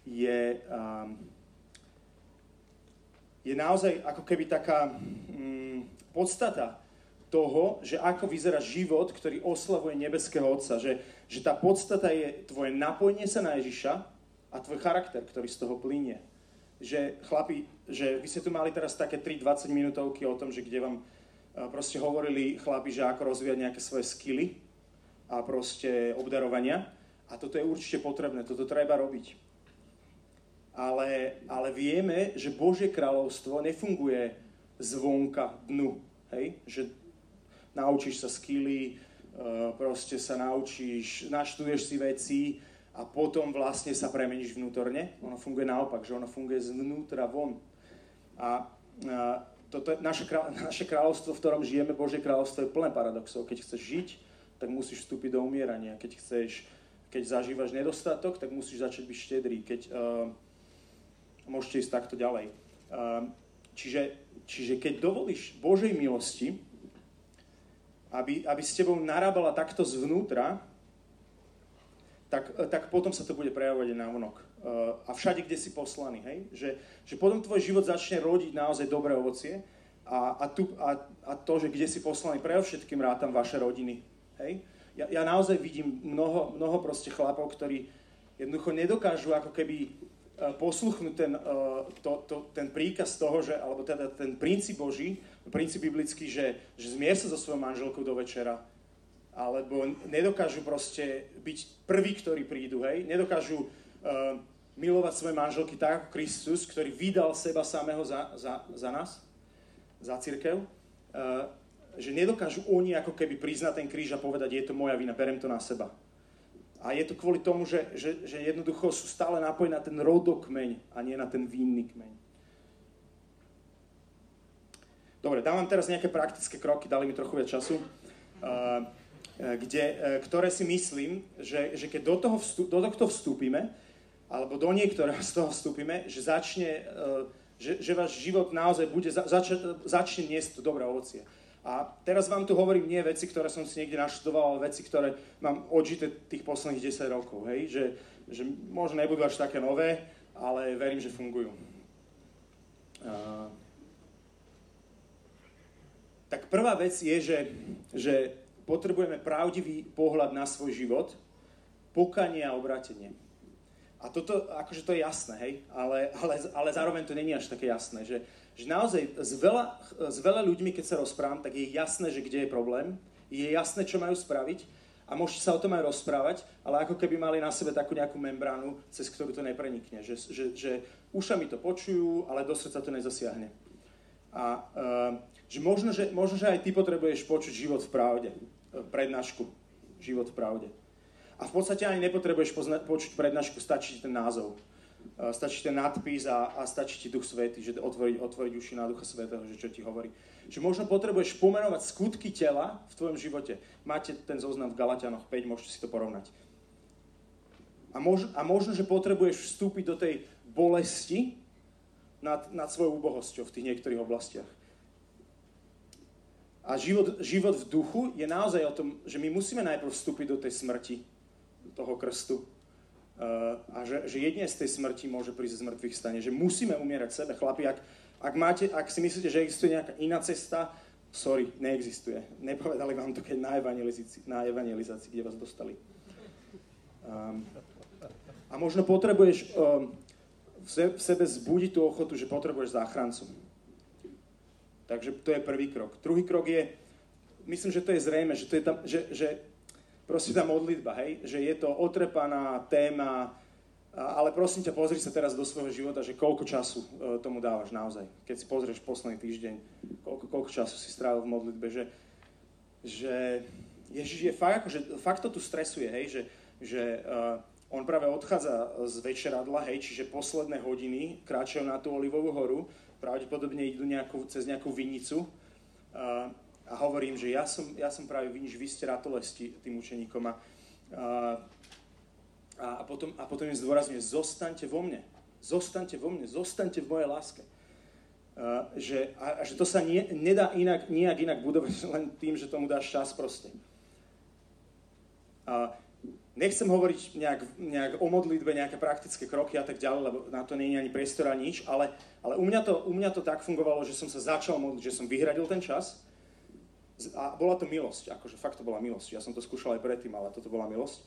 je, um, je naozaj ako keby taká um, podstata toho, že ako vyzerá život, ktorý oslavuje nebeského Otca. Že, že tá podstata je tvoje napojenie sa na Ježiša a tvoj charakter, ktorý z toho plinie. Že chlapi, že vy ste tu mali teraz také 3-20 minútovky o tom, že kde vám uh, proste hovorili chlapi, že ako rozvíjať nejaké svoje skily a proste obdarovania. A toto je určite potrebné, toto treba robiť ale, ale vieme, že Božie kráľovstvo nefunguje zvonka dnu. Hej? Že naučíš sa skily, e, proste sa naučíš, naštuduješ si veci a potom vlastne sa premeníš vnútorne. Ono funguje naopak, že ono funguje zvnútra von. A, a toto naše, krá, naše kráľovstvo, v ktorom žijeme, Božie kráľovstvo je plné paradoxov. Keď chceš žiť, tak musíš vstúpiť do umierania. Keď chceš, keď zažívaš nedostatok, tak musíš začať byť štedrý. Keď uh, môžete ísť takto ďalej. Ehm, čiže, čiže keď dovolíš Božej milosti, aby, aby s tebou narábala takto zvnútra, tak, tak potom sa to bude prejavovať aj na vonok. Ehm, a všade, kde si poslaný, hej? Že, že potom tvoj život začne rodiť naozaj dobré ovocie a, a, tu, a, a to, že kde si poslaný, pre všetkým rátam vaše rodiny, hej? ja, ja naozaj vidím mnoho, mnoho proste chlapov, ktorí jednoducho nedokážu ako keby posluchnúť ten, e, to, to, ten príkaz toho, že, alebo teda ten princíp Boží, princíp biblický, že, že zmier sa so svojou manželkou do večera, alebo nedokážu proste byť prví, ktorí prídu, hej, nedokážu uh, milovať svoje manželky tak ako Kristus, ktorý vydal seba samého za, za, za nás, za církev, uh, že nedokážu oni ako keby priznať ten kríž a povedať, je to moja vina, berem to na seba. A je to kvôli tomu, že, že, že jednoducho sú stále napojení na ten rodokmeň a nie na ten vinný kmeň. Dobre, dávam teraz nejaké praktické kroky, dali mi trochu viac času. E, kde, e, ktoré si myslím, že, že keď do, toho vstup, do tohto vstúpime, alebo do niektorého z toho vstúpime, že začne, e, že, že váš život naozaj bude, zač, začne niesť to dobré ovocie. A teraz vám tu hovorím nie veci, ktoré som si niekde naštudoval, ale veci, ktoré mám odžité tých posledných 10 rokov, hej? Že, že možno nebudú až také nové, ale verím, že fungujú. Uh, tak prvá vec je, že, že potrebujeme pravdivý pohľad na svoj život, pokanie a obratenie. A toto, akože to je jasné, hej, ale, ale, ale zároveň to není až také jasné, že, že naozaj s veľa, s veľa ľuďmi, keď sa rozprávam, tak je jasné, že kde je problém, je jasné, čo majú spraviť a môžete sa o tom aj rozprávať, ale ako keby mali na sebe takú nejakú membránu, cez ktorú to neprenikne, že, že, že ušami to počujú, ale do srdca to nezasiahne. A uh, že možno, že možno, že aj ty potrebuješ počuť život v pravde prednášku Život v pravde. A v podstate ani nepotrebuješ pozna- počuť prednášku, stačí ten názov. Uh, stačí ten nadpis a, a stačí ti Duch Svetý, že otvoriť, otvoriť uši na Ducha Svetého, že čo ti hovorí. Že možno potrebuješ pomenovať skutky tela v tvojom živote. Máte ten zoznam v Galatianoch 5, môžete si to porovnať. A, mož, a možno, že potrebuješ vstúpiť do tej bolesti nad, nad svojou úbohosťou v tých niektorých oblastiach. A život, život v duchu je naozaj o tom, že my musíme najprv vstúpiť do tej smrti, toho krstu. Uh, a že, že jedine z tej smrti môže prísť z mŕtvych stane. Že musíme umierať sebe. Chlapi, ak, ak, máte, ak si myslíte, že existuje nejaká iná cesta, sorry, neexistuje. Nepovedali vám to, keď na evangelizácii, na evangelizácii kde vás dostali. Um, a možno potrebuješ um, v sebe zbudiť tú ochotu, že potrebuješ záchrancu Takže to je prvý krok. Druhý krok je, myslím, že to je zrejme, že, to je tam, že, že proste tá modlitba, hej, že je to otrepaná téma, ale prosím ťa, pozri sa teraz do svojho života, že koľko času e, tomu dávaš naozaj. Keď si pozrieš posledný týždeň, koľko, koľko času si strávil v modlitbe, že, že Ježiš je fakt, že fakt to tu stresuje, hej, že, že uh, on práve odchádza z večeradla, hej, čiže posledné hodiny kráčajú na tú Olivovú horu pravdepodobne idú nejakú, cez nejakú vinicu a, a hovorím, že ja som, ja som práve vinič, vy ste ratolesti tým učeníkom a, a, a, potom, a potom im zdôrazňuje, zostaňte vo mne, zostaňte vo mne, zostaňte v mojej láske. A, že, a, a že to sa nie, nedá inak, nejak inak budovať len tým, že tomu dáš čas proste. A, Nechcem hovoriť nejak, nejak o modlitbe, nejaké praktické kroky a tak ďalej, lebo na to nie je ani priestor a nič, ale, ale u, mňa to, u mňa to tak fungovalo, že som sa začal modliť, že som vyhradil ten čas a bola to milosť, akože fakt to bola milosť. Ja som to skúšal aj predtým, ale toto bola milosť.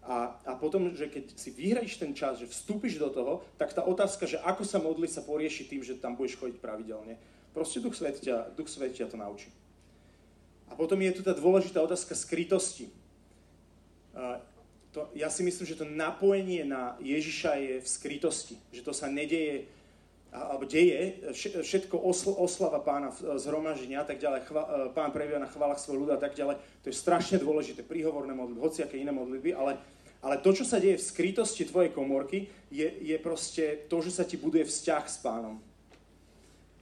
A, a potom, že keď si vyhradíš ten čas, že vstúpiš do toho, tak tá otázka, že ako sa modliť, sa porieši tým, že tam budeš chodiť pravidelne. Proste Duch Svet ťa, Duch Svet ťa to naučí. A potom je tu tá dôležitá otázka skrytosti to, ja si myslím, že to napojenie na Ježiša je v skrytosti. Že to sa nedeje, alebo deje, všetko osl, oslava pána zhromaždenia a tak ďalej, e, pán prejavia na chválach svoj ľud a tak ďalej, to je strašne dôležité, príhovorné modlitby, hociaké iné modlitby, ale, ale to, čo sa deje v skrytosti tvojej komórky, je, je proste to, že sa ti buduje vzťah s pánom.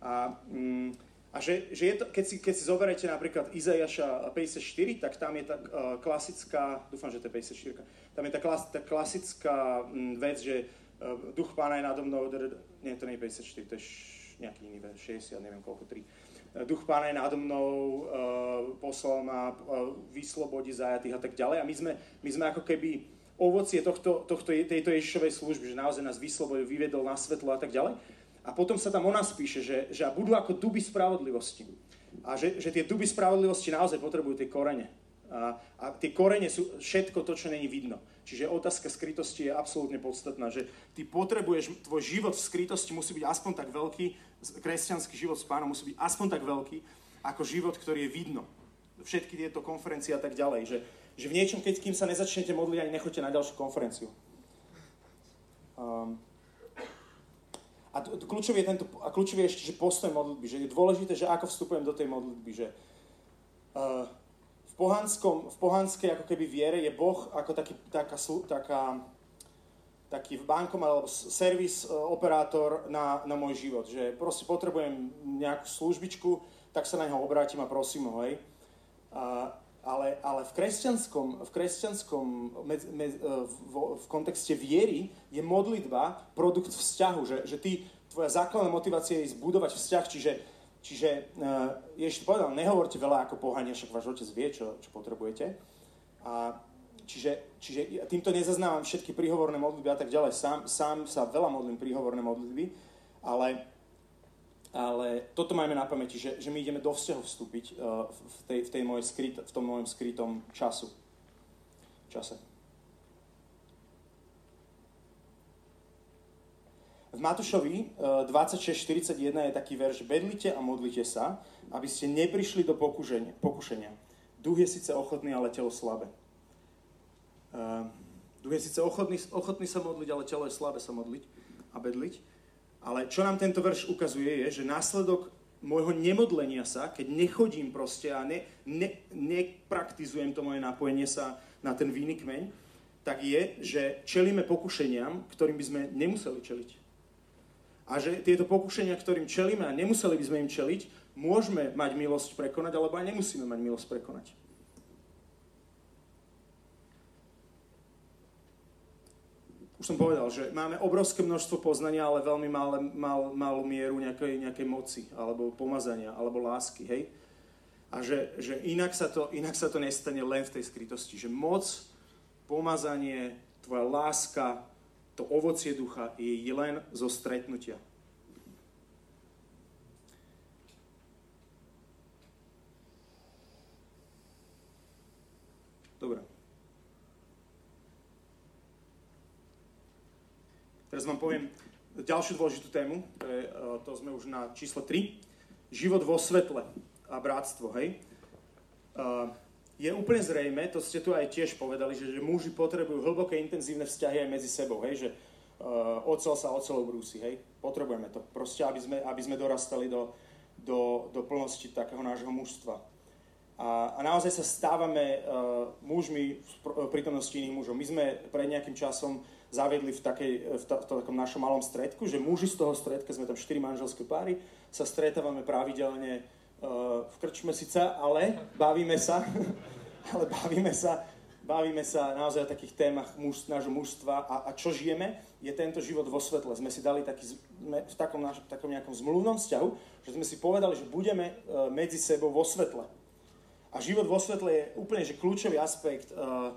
A mm, a že, že je to, keď, si, keď si zoberiete napríklad Izajaša 54, tak tam je tá uh, klasická, dúfam, že to je 54, tam je tá, klas, tá klasická um, vec, že duch pána je nado mnou, nie, to nie je 54, to je nejaký iný vec, 60, neviem koľko, 3. Uh, duch pána je nado mnou, uh, poslal ma, vyslobodí zajatých a tak ďalej. A my sme, my sme ako keby ovocie tohto, tohto, tejto Ježišovej služby, že naozaj nás vyslobodil, vyvedol na svetlo a tak ďalej. A potom sa tam o nás píše, že, že budú ako duby spravodlivosti. A že, že tie duby spravodlivosti naozaj potrebujú tie korene A, a tie korene sú všetko to, čo není vidno. Čiže otázka skrytosti je absolútne podstatná, že ty potrebuješ, tvoj život v skrytosti musí byť aspoň tak veľký, kresťanský život s pánom musí byť aspoň tak veľký, ako život, ktorý je vidno. Všetky tieto konferencie a tak ďalej. Že, že v niečom, keď kým sa nezačnete modliť, ani nechoďte na ďalšiu konferenciu. Um, a kľúčový je, tento, a kľúčový je ešte, že postoj modlitby, že je dôležité, že ako vstupujem do tej modlitby, že uh, pohanskom, v pohanskej ako keby viere je Boh ako taký, taká, taká, taký bankom alebo servis uh, operátor na, na môj život, že proste potrebujem nejakú službičku, tak sa na neho obrátim a prosím ho, hej. Uh, ale, ale v kresťanskom, v, kresťanskom med, med, e, v, v kontexte viery je modlitba produkt vzťahu, že, že ty, tvoja základná motivácia je zbudovať vzťah, čiže, čiže uh, Ježiš povedal, nehovorte veľa ako pohania, však váš otec vie, čo, čo potrebujete. A čiže, čiže týmto nezaznávam všetky príhovorné modlitby a tak ďalej. Sám, sám sa veľa modlím príhovorné modlitby, ale ale toto majme na pamäti, že, že my ideme do vzťahu vstúpiť uh, v, tej, v, tej mojej skryt, v tom mojom skrytom času. čase. V Matúšovi uh, 26.41 je taký verš Bedlite a modlite sa, aby ste neprišli do pokušenia. pokušenia. Duch je síce ochotný, ale telo slabé. Uh, duch je síce ochotný, ochotný sa modliť, ale telo je slabé sa modliť a bedliť. Ale čo nám tento verš ukazuje je, že následok môjho nemodlenia sa, keď nechodím proste a ne, ne, nepraktizujem to moje napojenie sa na ten víny kmeň, tak je, že čelíme pokušeniam, ktorým by sme nemuseli čeliť. A že tieto pokušenia, ktorým čelíme a nemuseli by sme im čeliť, môžeme mať milosť prekonať, alebo aj nemusíme mať milosť prekonať. už som povedal, že máme obrovské množstvo poznania, ale veľmi malé, mal, malú mieru nejakej, nejakej moci, alebo pomazania, alebo lásky, hej? A že, že inak, sa to, inak sa to nestane len v tej skrytosti. Že moc, pomazanie, tvoja láska, to ovocie ducha je len zo stretnutia. Dobre. Teraz vám poviem ďalšiu dôležitú tému, to, e, sme už na číslo 3. Život vo svetle a bratstvo, hej. Je úplne zrejme, to ste tu aj tiež povedali, že, že muži potrebujú hlboké, intenzívne vzťahy aj medzi sebou, hej, že uh, ocel sa ocelou brúsi, hej. Potrebujeme to, proste, aby sme, aby sme dorastali do, do, do plnosti takého nášho mužstva. A, a naozaj sa stávame uh, mužmi v prítomnosti iných mužov. My sme pred nejakým časom zaviedli v, takej, v, ta, v takom našom malom stredku, že muži z toho stredka, sme tam štyri manželské páry, sa stretávame pravidelne v krčme síce, ale bavíme sa, ale bavíme sa, bavíme sa naozaj o takých témach muž, nášho mužstva a, a čo žijeme, je tento život vo svetle. Sme si dali taký, v takom, naš, takom nejakom zmluvnom vzťahu, že sme si povedali, že budeme uh, medzi sebou vo svetle. A život vo svetle je úplne že kľúčový aspekt uh,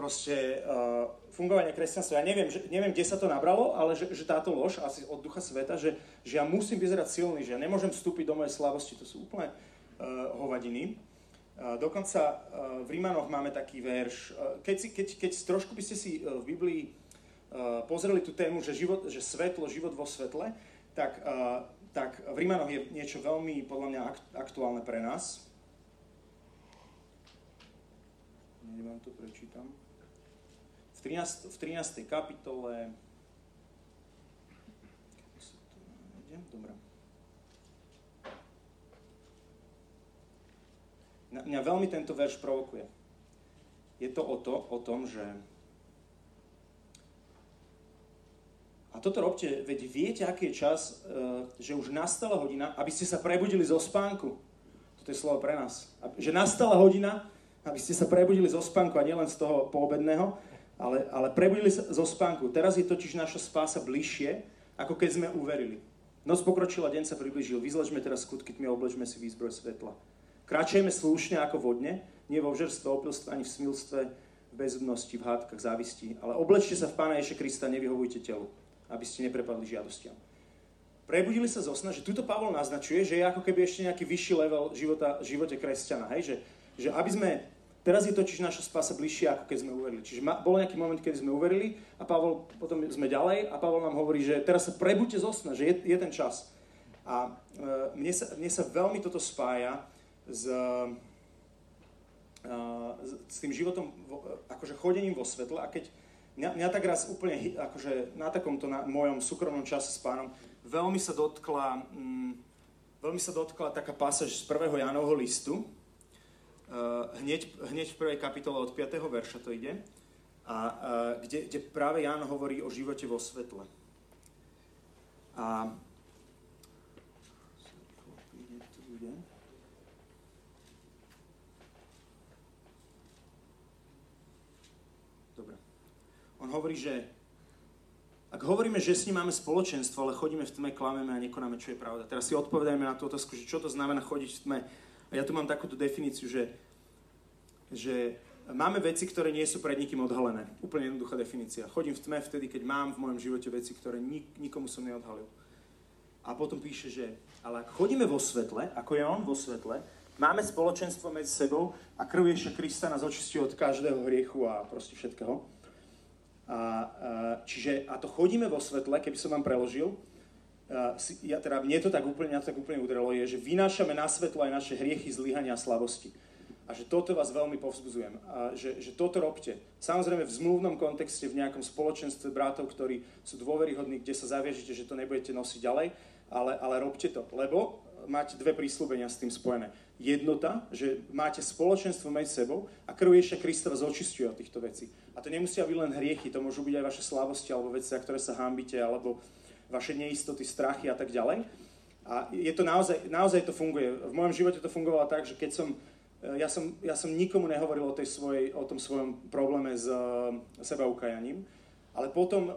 proste uh, fungovania kresťanstva. Ja neviem, že, neviem, kde sa to nabralo, ale že, že táto lož, asi od ducha sveta, že, že ja musím vyzerať silný, že ja nemôžem vstúpiť do mojej slavosti, to sú úplne uh, hovadiny. Uh, dokonca uh, v Rímanoch máme taký verš, uh, keď, si, keď, keď trošku by ste si uh, v Biblii uh, pozreli tú tému, že, život, že svetlo, život vo svetle, tak, uh, tak v Rímanoch je niečo veľmi, podľa mňa, aktuálne pre nás. Neviem, to prečítam v 13, v 13. kapitole Dobre. Mňa veľmi tento verš provokuje. Je to o, to, o tom, že a toto robte, veď viete, aký je čas, e, že už nastala hodina, aby ste sa prebudili zo spánku. Toto je slovo pre nás. Že nastala hodina, aby ste sa prebudili zo spánku a nielen z toho poobedného, ale, ale prebudili sa zo spánku. Teraz je totiž naša spása bližšie, ako keď sme uverili. Noc pokročila, deň sa približil. Vyzlečme teraz skutky tmy oblečme si výzbroj svetla. Kračujeme slušne ako vodne, nie vo vžerstve, opilstve, ani v smilstve, v bezúdnosti, v hádkach, závisti. Ale oblečte sa v Pána Ježe Krista, nevyhovujte telu, aby ste neprepadli žiadostiam. Prebudili sa zo sna, že tuto Pavol naznačuje, že je ako keby ešte nejaký vyšší level života, živote kresťana. Hej? Že, že aby sme teraz je totiž naša spása bližšia, ako keď sme uverili. Čiže ma, bol nejaký moment, keď sme uverili a Pavol, potom sme ďalej a Pavol nám hovorí, že teraz sa prebuďte zo sna, že je, je ten čas. A e, mne, sa, mne sa veľmi toto spája s, uh, s tým životom, akože chodením vo svetle a keď mňa, mňa tak raz úplne, akože na takomto na mojom súkromnom čase s pánom veľmi sa dotkla, mm, veľmi sa dotkla taká pasáž z prvého Jánovho listu, hneď, hneď v prvej kapitole od 5. verša to ide, a, uh, kde, kde práve Ján hovorí o živote vo svetle. A On hovorí, že ak hovoríme, že s ním máme spoločenstvo, ale chodíme v tme, klameme a nekonáme, čo je pravda. Teraz si odpovedajme na tú otázku, že čo to znamená chodiť v tme. A ja tu mám takúto definíciu, že, že máme veci, ktoré nie sú pred nikým odhalené. Úplne jednoduchá definícia. Chodím v tme vtedy, keď mám v mojom živote veci, ktoré nik, nikomu som neodhalil. A potom píše, že ale ak chodíme vo svetle, ako je on vo svetle, máme spoločenstvo medzi sebou a krv Ježa Krista nás očistí od každého hriechu a proste všetkého. A, a, čiže, a to chodíme vo svetle, keby som vám preložil, ja, teda mne to tak úplne, to tak úplne udrelo, je, že vynášame na svetlo aj naše hriechy, zlyhania a slabosti. A že toto vás veľmi povzbudzujem. A že, že toto robte. Samozrejme v zmluvnom kontexte, v nejakom spoločenstve bratov, ktorí sú dôveryhodní, kde sa zaviažete, že to nebudete nosiť ďalej, ale, ale robte to. Lebo máte dve prísľubenia s tým spojené. Jednota, že máte spoločenstvo medzi sebou a krv Ježiša Krista vás očistuje od týchto vecí. A to nemusia byť len hriechy, to môžu byť aj vaše slavosti alebo veci, za ktoré sa hambíte, alebo vaše neistoty, strachy a tak ďalej. A je to naozaj, naozaj to funguje. V mojom živote to fungovalo tak, že keď som, ja som, ja som nikomu nehovoril o, tej svojej, o tom svojom probléme s uh, sebaukajaním, ale potom uh,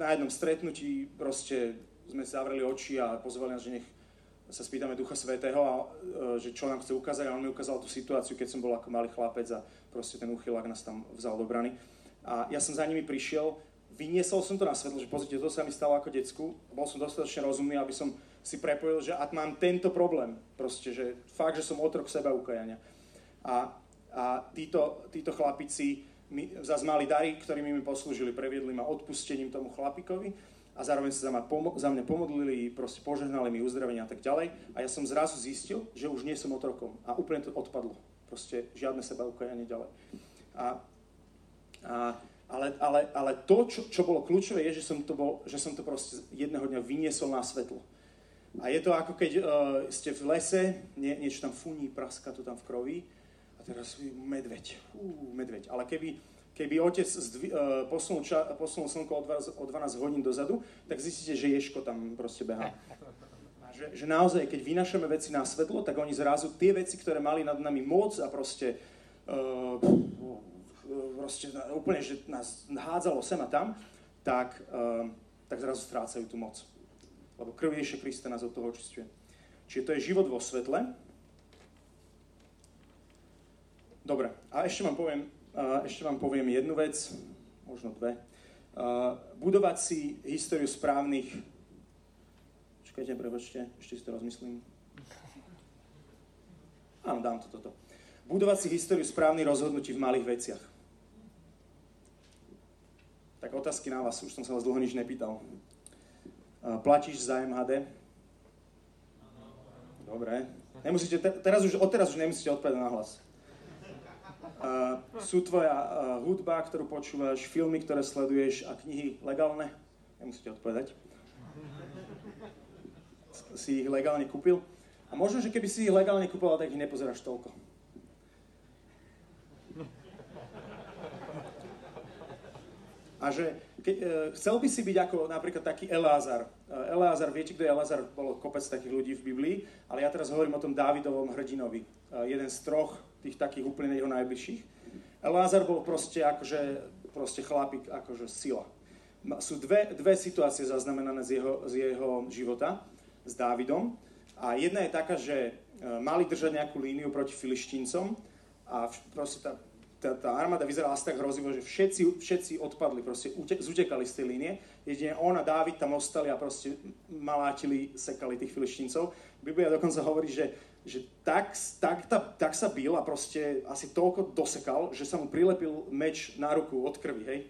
na jednom stretnutí proste sme zavreli oči a pozvali nás, že nech sa spýtame Ducha Svetého, a, uh, že čo nám chce ukázať a on mi ukázal tú situáciu, keď som bol ako malý chlapec a proste ten uchylák nás tam vzal do brany. A ja som za nimi prišiel, vyniesol som to na svetlo, že pozrite, to sa mi stalo ako decku, bol som dostatočne rozumný, aby som si prepojil, že ak mám tento problém, proste, že fakt, že som otrok seba ukajania. A, a títo, títo chlapici mi, zase mali dary, ktorými mi poslúžili, previedli ma odpustením tomu chlapikovi a zároveň sa za, ma pomo- za mňa pomodlili, proste požehnali mi uzdravenia a tak ďalej. A ja som zrazu zistil, že už nie som otrokom a úplne to odpadlo. Proste žiadne seba ukajanie ďalej. A, a, ale, ale, ale to, čo, čo bolo kľúčové, je, že som to, bol, že som to proste jedného dňa vyniesol na svetlo. A je to ako keď uh, ste v lese, nie, niečo tam funí, praska to tam v krovi a teraz medveď, uh, medveď. Ale keby, keby otec zdvi, uh, posunul, ča, posunul slnko o 12, o 12 hodín dozadu, tak zistíte, že ješko tam proste behá že, že naozaj, keď vynašame veci na svetlo, tak oni zrazu tie veci, ktoré mali nad nami moc a proste, uh, proste úplne, že nás hádzalo sem a tam, tak, uh, tak zrazu strácajú tú moc. Lebo krv Ježiša Krista nás od toho očistuje. Čiže to je život vo svetle. Dobre, a ešte vám poviem, uh, ešte vám poviem jednu vec, možno dve. Uh, budovať si históriu správnych Počkajte, prebačte, ešte si to rozmyslím. Áno, dám to toto. Budovať si históriu správnych rozhodnutí v malých veciach. Tak otázky na vás, už som sa vás dlho nič nepýtal. Platíš za MHD? Dobre. Nemusíte, teraz už, odteraz už nemusíte odpovedať na hlas. Uh, sú tvoja uh, hudba, ktorú počúvaš, filmy, ktoré sleduješ a knihy legálne? Nemusíte odpovedať si ich legálne kúpil. A možno, že keby si ich legálne kúpil, tak ich nepozeráš toľko. A že ke, e, chcel by si byť ako napríklad taký Elázar. E, Elázar, viete, kto je Elázar? Bolo kopec takých ľudí v Biblii, ale ja teraz hovorím o tom Dávidovom hrdinovi. E, jeden z troch tých takých úplne jeho najbližších. Elázar bol proste akože, proste chlapík, akože sila. Sú dve, dve situácie zaznamenané z jeho, z jeho života s Dávidom. A jedna je taká, že e, mali držať nejakú líniu proti filištíncom a proste tá, tá, tá armáda vyzerala asi tak hrozivo, že všetci, všetci odpadli, proste ute, zutekali z tej línie. Jedine on a Dávid tam ostali a proste malátili, sekali tých filištíncov. Biblia dokonca hovorí, že že tak, tak, tak, tak sa bil a proste asi toľko dosekal, že sa mu prilepil meč na ruku od krvi, hej.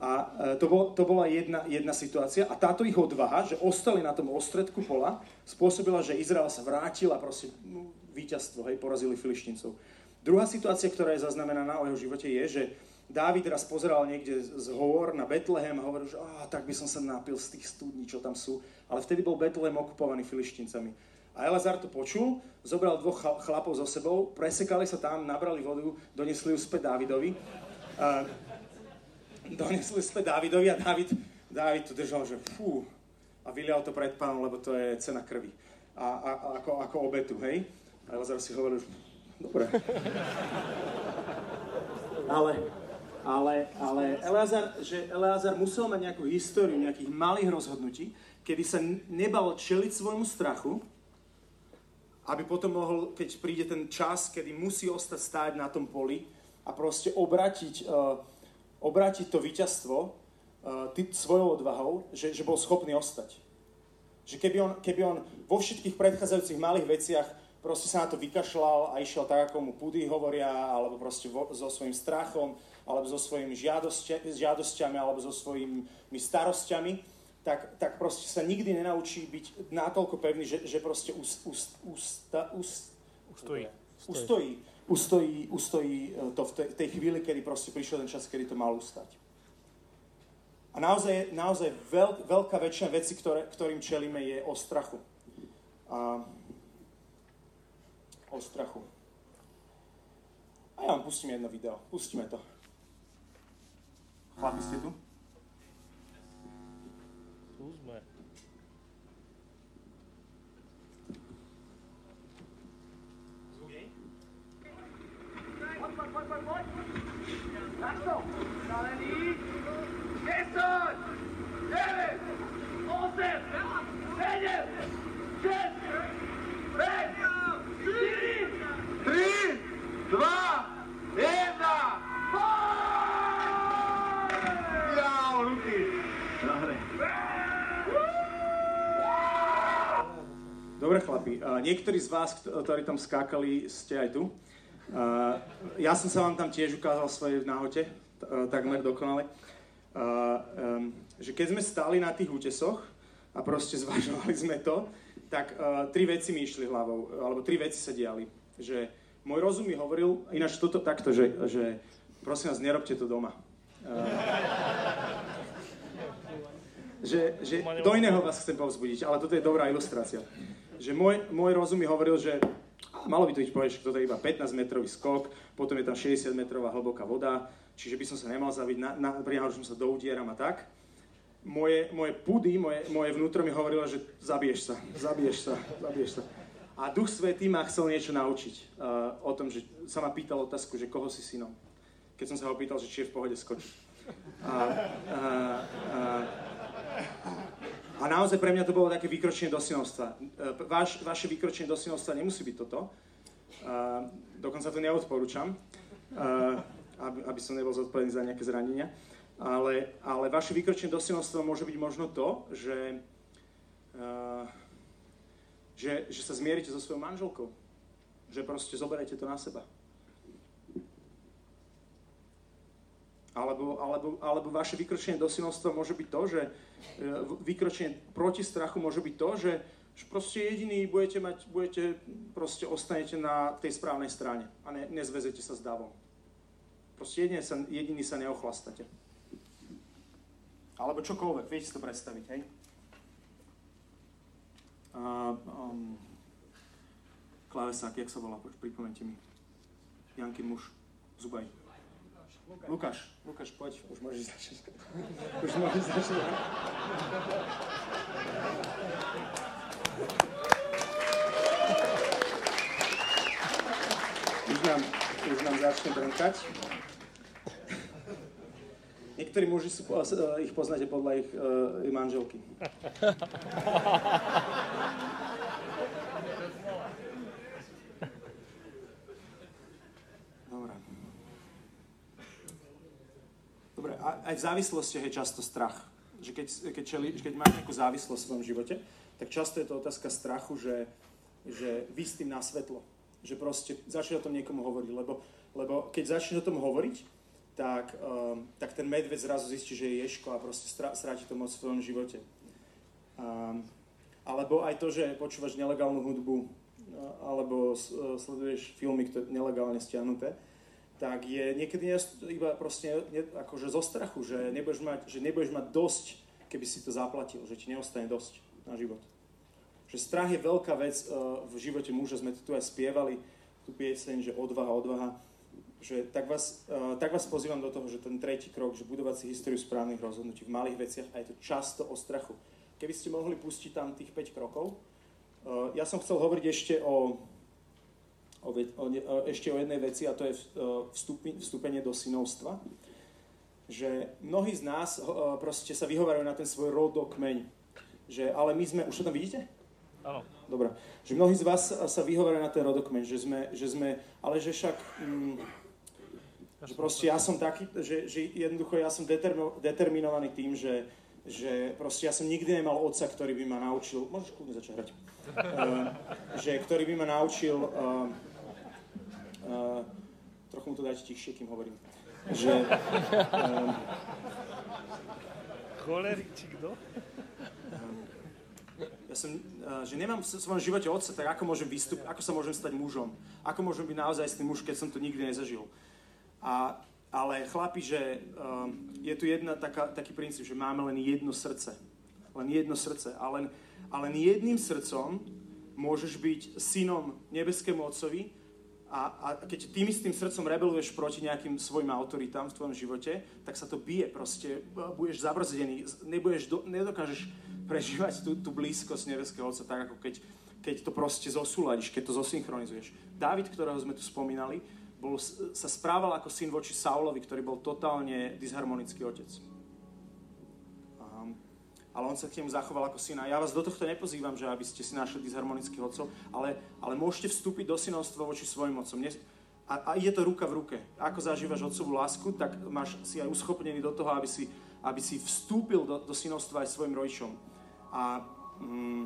A e, to, bol, to bola jedna, jedna situácia a táto ich odvaha, že ostali na tom ostredku pola, spôsobila, že Izrael sa vrátil a proste no, víťazstvo, hej, porazili filištíncov. Druhá situácia, ktorá je zaznamenaná o jeho živote je, že Dávid raz pozeral niekde z hovor na Betlehem a hovoril, že oh, tak by som sa napil z tých studní, čo tam sú. Ale vtedy bol Betlehem okupovaný filištíncami. A Elazar to počul, zobral dvoch chlapov so sebou, presekali sa tam, nabrali vodu, donesli ju späť Dávidovi. Uh, donesli späť Dávidovi a Dávid, Dávid to držal, že fú, a vylial to pred pánom, lebo to je cena krvi. A, a, a ako, ako obetu, hej? A Elazar si hovoril, že dobre. ale, ale, ale Eleazar, že Eleazar musel mať nejakú históriu, nejakých malých rozhodnutí, kedy sa nebal čeliť svojmu strachu, aby potom mohol, keď príde ten čas, kedy musí ostať stáť na tom poli a proste obratiť uh, obrátiť to víťazstvo uh, ty, svojou odvahou, že, že bol schopný ostať. Že keby on, keby on vo všetkých predchádzajúcich malých veciach proste sa na to vykašľal a išiel tak, ako mu pudy hovoria, alebo proste vo, so svojím strachom, alebo so svojimi žiadosťami, alebo so svojimi starosťami, tak, tak proste sa nikdy nenaučí byť natoľko pevný, že, že proste us, us, usta, us, ustojí. ustojí ustojí, ustojí e, to v tej, tej chvíli, kedy proste prišiel ten čas, kedy to mal ustať. A naozaj, naozaj veľk, veľká väčšina veci, ktoré, ktorým čelíme, je o strachu. A, o strachu. A ja vám pustím jedno video. Pustíme to. Chlapi, ste tu? Tu sme. Dobre chlapi, niektorí z vás, ktorí tam skákali, ste aj tu. Ja som sa vám tam tiež ukázal svoje náhote, takmer dokonale. Že keď sme stali na tých útesoch a proste zvažovali sme to, tak tri veci mi išli hlavou, alebo tri veci sa diali. Že môj rozum mi hovoril, ináč toto takto, že, že prosím vás, nerobte to doma. že, že do iného vás chcem povzbudiť, ale toto je dobrá ilustrácia že môj, môj rozum mi hovoril, že malo by to byť povedať, že toto je iba 15 metrový skok, potom je tam 60 metrová hlboká voda, čiže by som sa nemal zaviť, na, na, som sa doudieram a tak. Moje, moje pudy, moje, moje vnútro mi hovorilo, že zabiješ sa, zabiješ sa, zabiješ sa. A Duch Svetý ma chcel niečo naučiť uh, o tom, že sa ma pýtal otázku, že koho si synom. Keď som sa ho pýtal, že či je v pohode skočiť. A, a, a, a naozaj pre mňa to bolo také vykročenie do synovstva. E, vaš, vaše vykročenie do synovstva nemusí byť toto. Uh, dokonca to neodporúčam, uh, aby, aby som nebol zodpovedný za nejaké zranenia. Ale, ale vaše vykročenie do synovstva môže byť možno to, že, uh, že, že sa zmierite so svojou manželkou. Že proste zoberete to na seba. Alebo, alebo, alebo vaše vykročenie do synovstva môže byť to, že E, vykročenie proti strachu môže byť to, že, že proste jediný budete mať, budete, proste ostanete na tej správnej strane a ne, nezvezete sa s davom. Proste jediný sa, jediný sa neochlastate. Alebo čokoľvek, viete si to predstaviť, hej? Uh, um, klávesák, jak sa volá, pripomente mi. Jankin muž, Zubaj. Lukáš, Lukáš, poď, už môžeš začať. Už môžeš začať. Už nám, už nám začne brnkať. Niektorí muži sú, ich poznáte podľa ich, uh, ich manželky. Dobre, a aj v závislosti je často strach. Že keď, keď, čeli, keď máš nejakú závislosť v svojom živote, tak často je to otázka strachu, že, že vy na svetlo. Že proste začne o tom niekomu hovoriť, lebo, lebo keď začne o tom hovoriť, tak, um, tak ten medveď zrazu zistí, že je ješko a proste stráti to moc v svojom živote. Um, alebo aj to, že počúvaš nelegálnu hudbu, alebo sleduješ filmy, ktoré nelegálne stiahnuté, tak je niekedy iba proste akože zo strachu, že nebudeš mať, že nebudeš mať dosť, keby si to zaplatil, že ti neostane dosť na život. Že strach je veľká vec v živote muža, sme tu aj spievali tú pieseň, že odvaha, odvaha, že tak vás, tak vás pozývam do toho, že ten tretí krok, že budovať si históriu správnych rozhodnutí v malých veciach a je to často o strachu. Keby ste mohli pustiť tam tých 5 krokov, ja som chcel hovoriť ešte o o, o, o, ešte o jednej veci a to je vstupi, vstúpenie do synovstva. Že mnohí z nás proste sa vyhovarujú na ten svoj rodokmeň. Že, ale my sme, už to tam vidíte? Áno. Dobre. Že mnohí z vás sa vyhovarujú na ten rodokmeň, že sme, že sme ale že však, mm, že proste ja som taký, že, že jednoducho ja som determi, determinovaný tým, že, že proste ja som nikdy nemal otca, ktorý by ma naučil, môžeš kľudne začať hrať, uh, že ktorý by ma naučil uh, Uh, trochu mu to dajte tichšie, kým hovorím. Že, uh, Cholerik, či kto? ja som, že nemám v svojom živote otca, tak ako môžem vystúpiť, ako sa môžem stať mužom? Ako môžem byť naozaj s tým muž, keď som to nikdy nezažil? A, ale chlapi, že uh, je tu jedna taká, taký princíp, že máme len jedno srdce. Len jedno srdce. A len, a len jedným srdcom môžeš byť synom nebeskému otcovi a, a keď tým istým srdcom rebeluješ proti nejakým svojim autoritám v tvojom živote, tak sa to bije proste, budeš zabrzdený, nebudeš, do, nedokážeš prežívať tú, tú blízkosť nebeského Otca tak, ako keď, keď to proste zosúľadiš, keď to zosynchronizuješ. Dávid, ktorého sme tu spomínali, bol, sa správal ako syn voči Saulovi, ktorý bol totálne disharmonický otec ale on sa k nemu zachoval ako syna. Ja vás do tohto nepozývam, že aby ste si našli disharmonických otcov, ale, ale môžete vstúpiť do synovstva voči svojim otcom. A, a ide to ruka v ruke. Ako zažívaš otcovú lásku, tak máš si aj uschopnený do toho, aby si, aby si vstúpil do, do synovstva aj svojim rodičom. A mm,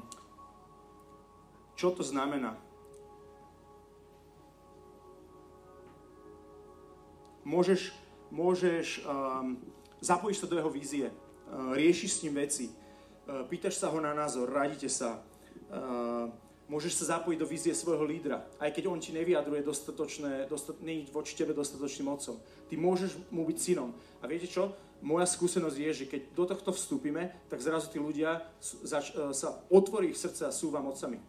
čo to znamená? Môžeš, môžeš um, zapojiť sa do jeho vízie Eh, riešiš s ním veci, pýtaš sa ho na názor, radíte sa, eh, môžeš sa zapojiť do vízie svojho lídra, aj keď on ti nevyjadruje dostatočné, dostat, nie voči tebe dostatočným otcom. Ty môžeš mu byť synom. A viete čo? Moja skúsenosť je, že keď do tohto vstúpime, tak zrazu tí ľudia zač- sa otvorí ich srdce a sú vám otcami.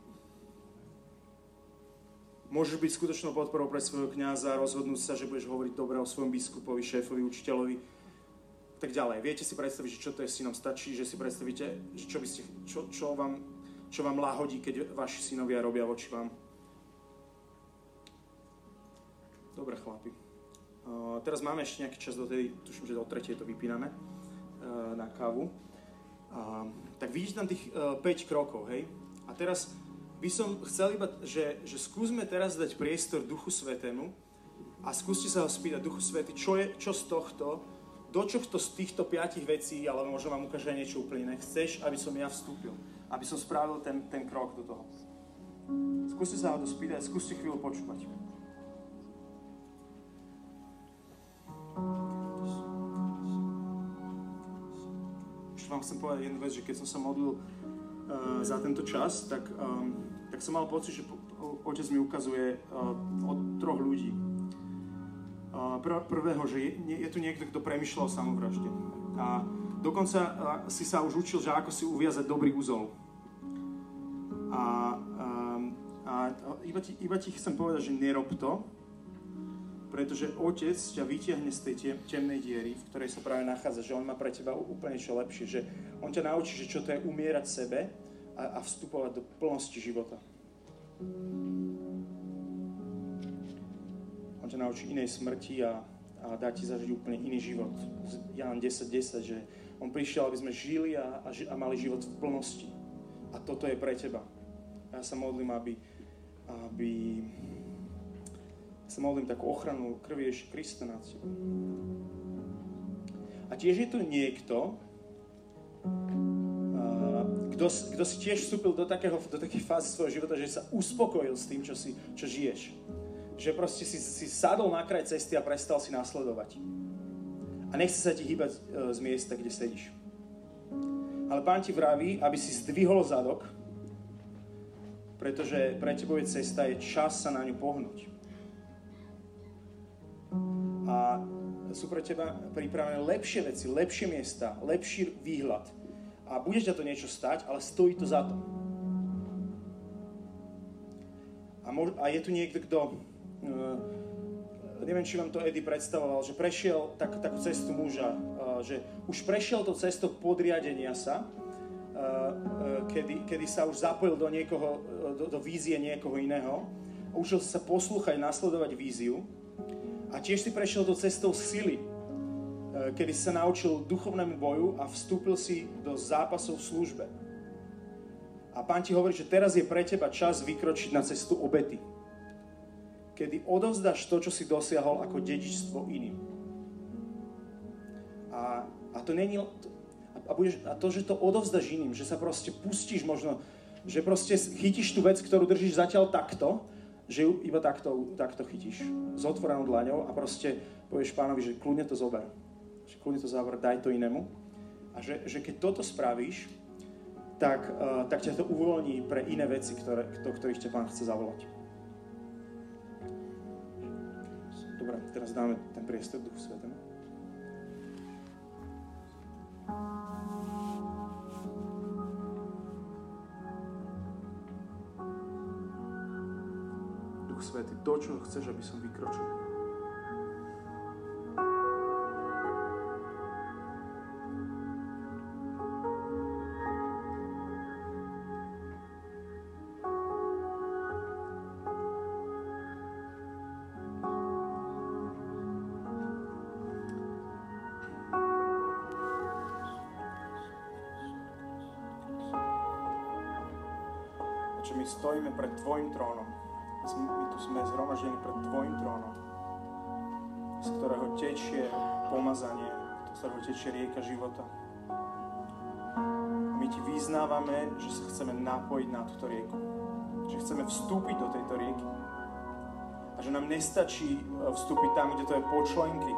Môžeš byť skutočnou podporou pre svojho kňaza, rozhodnúť sa, že budeš hovoriť dobre o svojom biskupovi, šéfovi, učiteľovi, tak ďalej. Viete si predstaviť, že čo to je synom? Stačí, že si predstavíte, čo, by ste, čo, čo, vám, čo vám láhodí, keď vaši synovia robia voči vám. Dobre, chlapi. Uh, teraz máme ešte nejaký čas do tej, tuším, že do tretej to vypíname uh, na kávu. Uh, tak vidíte tam tých uh, 5 krokov, hej? A teraz by som chcel iba, že, že skúsme teraz dať priestor Duchu Svetému a skúste sa ho spýtať, Duchu Svety, čo, je, čo z tohto do čohto z týchto piatich vecí, ale možno vám ukáže niečo úplne iné, chceš, aby som ja vstúpil, aby som spravil ten, ten krok do toho. Skúste sa ho to spýtať, skúste chvíľu počúvať. Ešte vám chcem povedať jednu vec, že keď som sa modlil uh, za tento čas, tak, um, tak som mal pocit, že otec mi ukazuje uh, od troch ľudí pr- prvého, že je, je tu niekto, kto premyšľal o samovražde. A dokonca si sa už učil, že ako si uviazať dobrý úzol. A, a, a iba, ti, iba ti chcem povedať, že nerob to, pretože otec ťa vytiahne z tej temnej diery, v ktorej sa práve nachádza, že on má pre teba úplne čo lepšie, že on ťa naučí, že čo to je umierať sebe a, a vstupovať do plnosti života. On ťa naučí inej smrti a, a dá ti zažiť úplne iný život. Jan 10.10, 10, že on prišiel, aby sme žili a, a, a mali život v plnosti. A toto je pre teba. Ja sa modlím, aby, aby sa modlím takú ochranu krvi Ježiša Krista nad teba. A tiež je tu niekto, kto, kto si tiež vstúpil do, takého, do takej fázy svojho života, že sa uspokojil s tým, čo, si, čo žiješ. Že proste si, si sadol na kraj cesty a prestal si nasledovať. A nechce sa ti hýbať e, z miesta, kde sedíš. Ale pán ti vraví, aby si zdvihol zadok, pretože pre tebou je cesta, je čas sa na ňu pohnúť. A sú pre teba pripravené lepšie veci, lepšie miesta, lepší výhľad. A bude ťa to niečo stať, ale stojí to za to. A, mož- a je tu niekto, kto, neviem, či vám to Eddie predstavoval, že prešiel tak, takú cestu muža, uh, že už prešiel to cestou podriadenia sa, uh, kedy, kedy sa už zapojil do niekoho, do, do vízie niekoho iného, učil sa poslúchať, nasledovať víziu a tiež si prešiel do cestou sily, kedy sa naučil duchovnému boju a vstúpil si do zápasov v službe. A pán ti hovorí, že teraz je pre teba čas vykročiť na cestu obety. Kedy odovzdáš to, čo si dosiahol ako dedičstvo iným. A, a to není... A, budeš, a to, že to odovzdáš iným, že sa proste pustíš možno, že proste chytíš tú vec, ktorú držíš zatiaľ takto že ju iba takto, takto chytíš s otvorenou dlaňou a proste povieš pánovi, že kľudne to zober. Že kľudne to zober, daj to inému. A že, že keď toto spravíš, tak, uh, tak ťa to uvoľní pre iné veci, ktoré, do ktorých ťa pán chce zavolať. Dobre, teraz dáme ten priestor Duchu Svetému. Svety, to, čo chceš, aby som vykročil. Tečie rieka života. My Ti vyznávame, že sa chceme napojiť na túto rieku. Že chceme vstúpiť do tejto rieky. A že nám nestačí e, vstúpiť tam, kde to je po členky.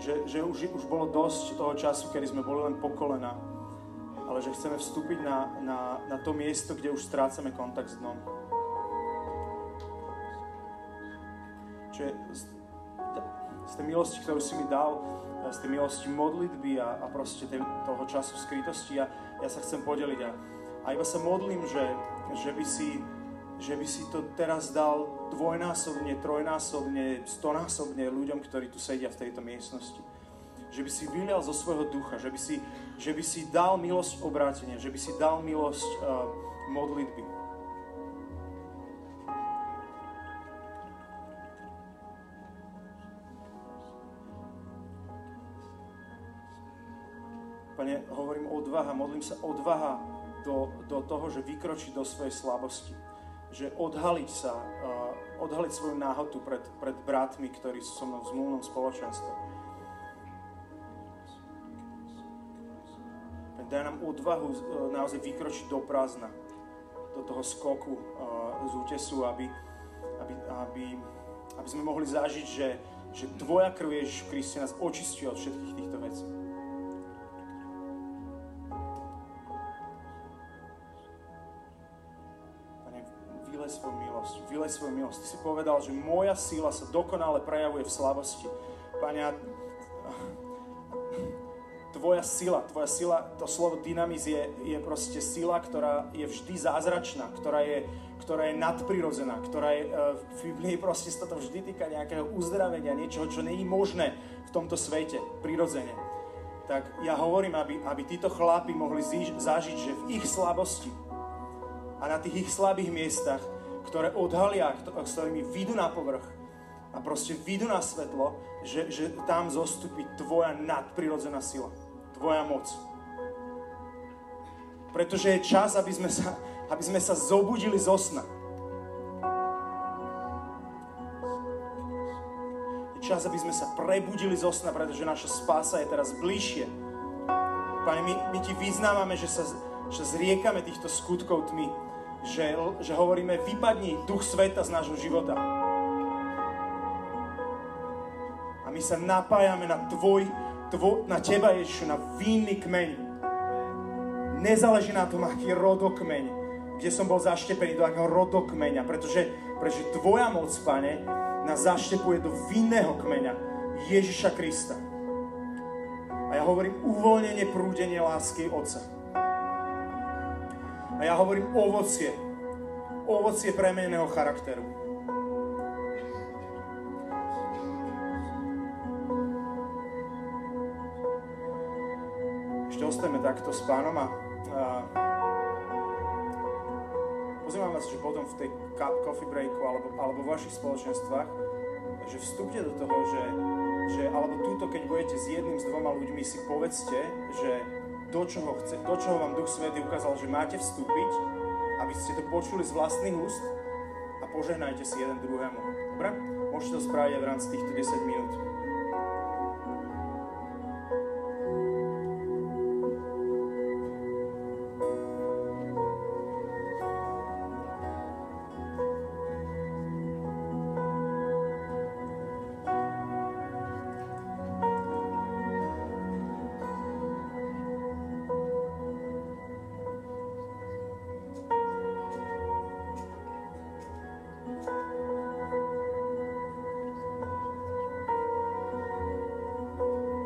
Že, že už, už bolo dosť toho času, kedy sme boli len po kolena. Ale že chceme vstúpiť na, na, na to miesto, kde už strácame kontakt s dnom z, z tej milosti, ktorú si mi dal, z tej milosti modlitby a, a proste tej, toho času skrytosti, ja, ja sa chcem podeliť a, a iba sa modlím, že, že, by si, že by si to teraz dal dvojnásobne, trojnásobne, stonásobne ľuďom, ktorí tu sedia v tejto miestnosti. Že by si vylial zo svojho ducha, že by si, že by si dal milosť obrátenia, že by si dal milosť uh, modlitby. Odvaha, modlím sa odvaha do, do toho, že vykročiť do svojej slabosti. Že odhaliť sa, uh, odhaliť svoju náhotu pred, pred bratmi, ktorí sú so mnou v zmluvnom spoločenstve. Daj nám odvahu uh, naozaj vykročiť do prázdna, do toho skoku uh, z útesu, aby, aby, aby, aby sme mohli zažiť, že, že Tvoja krv Ježiš Kriste nás očistí od všetkých týchto vecí. Vylej svoju milosť. Si povedal, že moja sila sa dokonale prejavuje v slavosti. Pane, tvoja sila, tvoja sila, to slovo dynamiz je, je proste sila, ktorá je vždy zázračná, ktorá je, ktorá je nadprirodzená, ktorá je, e, v Biblii proste sa to vždy týka nejakého uzdravenia, niečoho, čo není možné v tomto svete, prirodzene. Tak ja hovorím, aby, aby títo chlapi mohli zažiť, že v ich slabosti a na tých ich slabých miestach ktoré odhalia, s ktorými vyjdu na povrch a proste vyjdu na svetlo, že, že tam zostupí tvoja nadprirodzená sila, tvoja moc. Pretože je čas, aby sme sa, aby sme sa zobudili zo sna. Je čas, aby sme sa prebudili zo sna, pretože naša spása je teraz bližšie. Pane, my, my Ti vyznávame, že sa, že zriekame týchto skutkov tmy, že, že hovoríme, vypadni duch sveta z nášho života. A my sa napájame na Tvoj, tvo, na Teba, Ježišu, na vinný kmeň. Nezáleží na tom, aký rodokmeň, kde som bol zaštepený, do akého rodokmeňa, pretože, pretože Tvoja moc, Pane, nás zaštepuje do vinného kmeňa, Ježiša Krista. A ja hovorím uvoľnenie, prúdenie lásky Otca. A ja hovorím ovocie. Ovocie premeneného charakteru. Ešte ostajeme takto s pánom a, a pozývam vás, že potom v tej coffee breaku alebo, alebo v vašich spoločenstvách, že vstúpte do toho, že že, alebo túto, keď budete s jedným, s dvoma ľuďmi, si povedzte, že do čoho, chce, do čoho vám Duch Svety ukázal, že máte vstúpiť, aby ste to počuli z vlastných úst a požehnajte si jeden druhému. Dobre? Môžete to spraviť aj v rámci týchto 10 minút.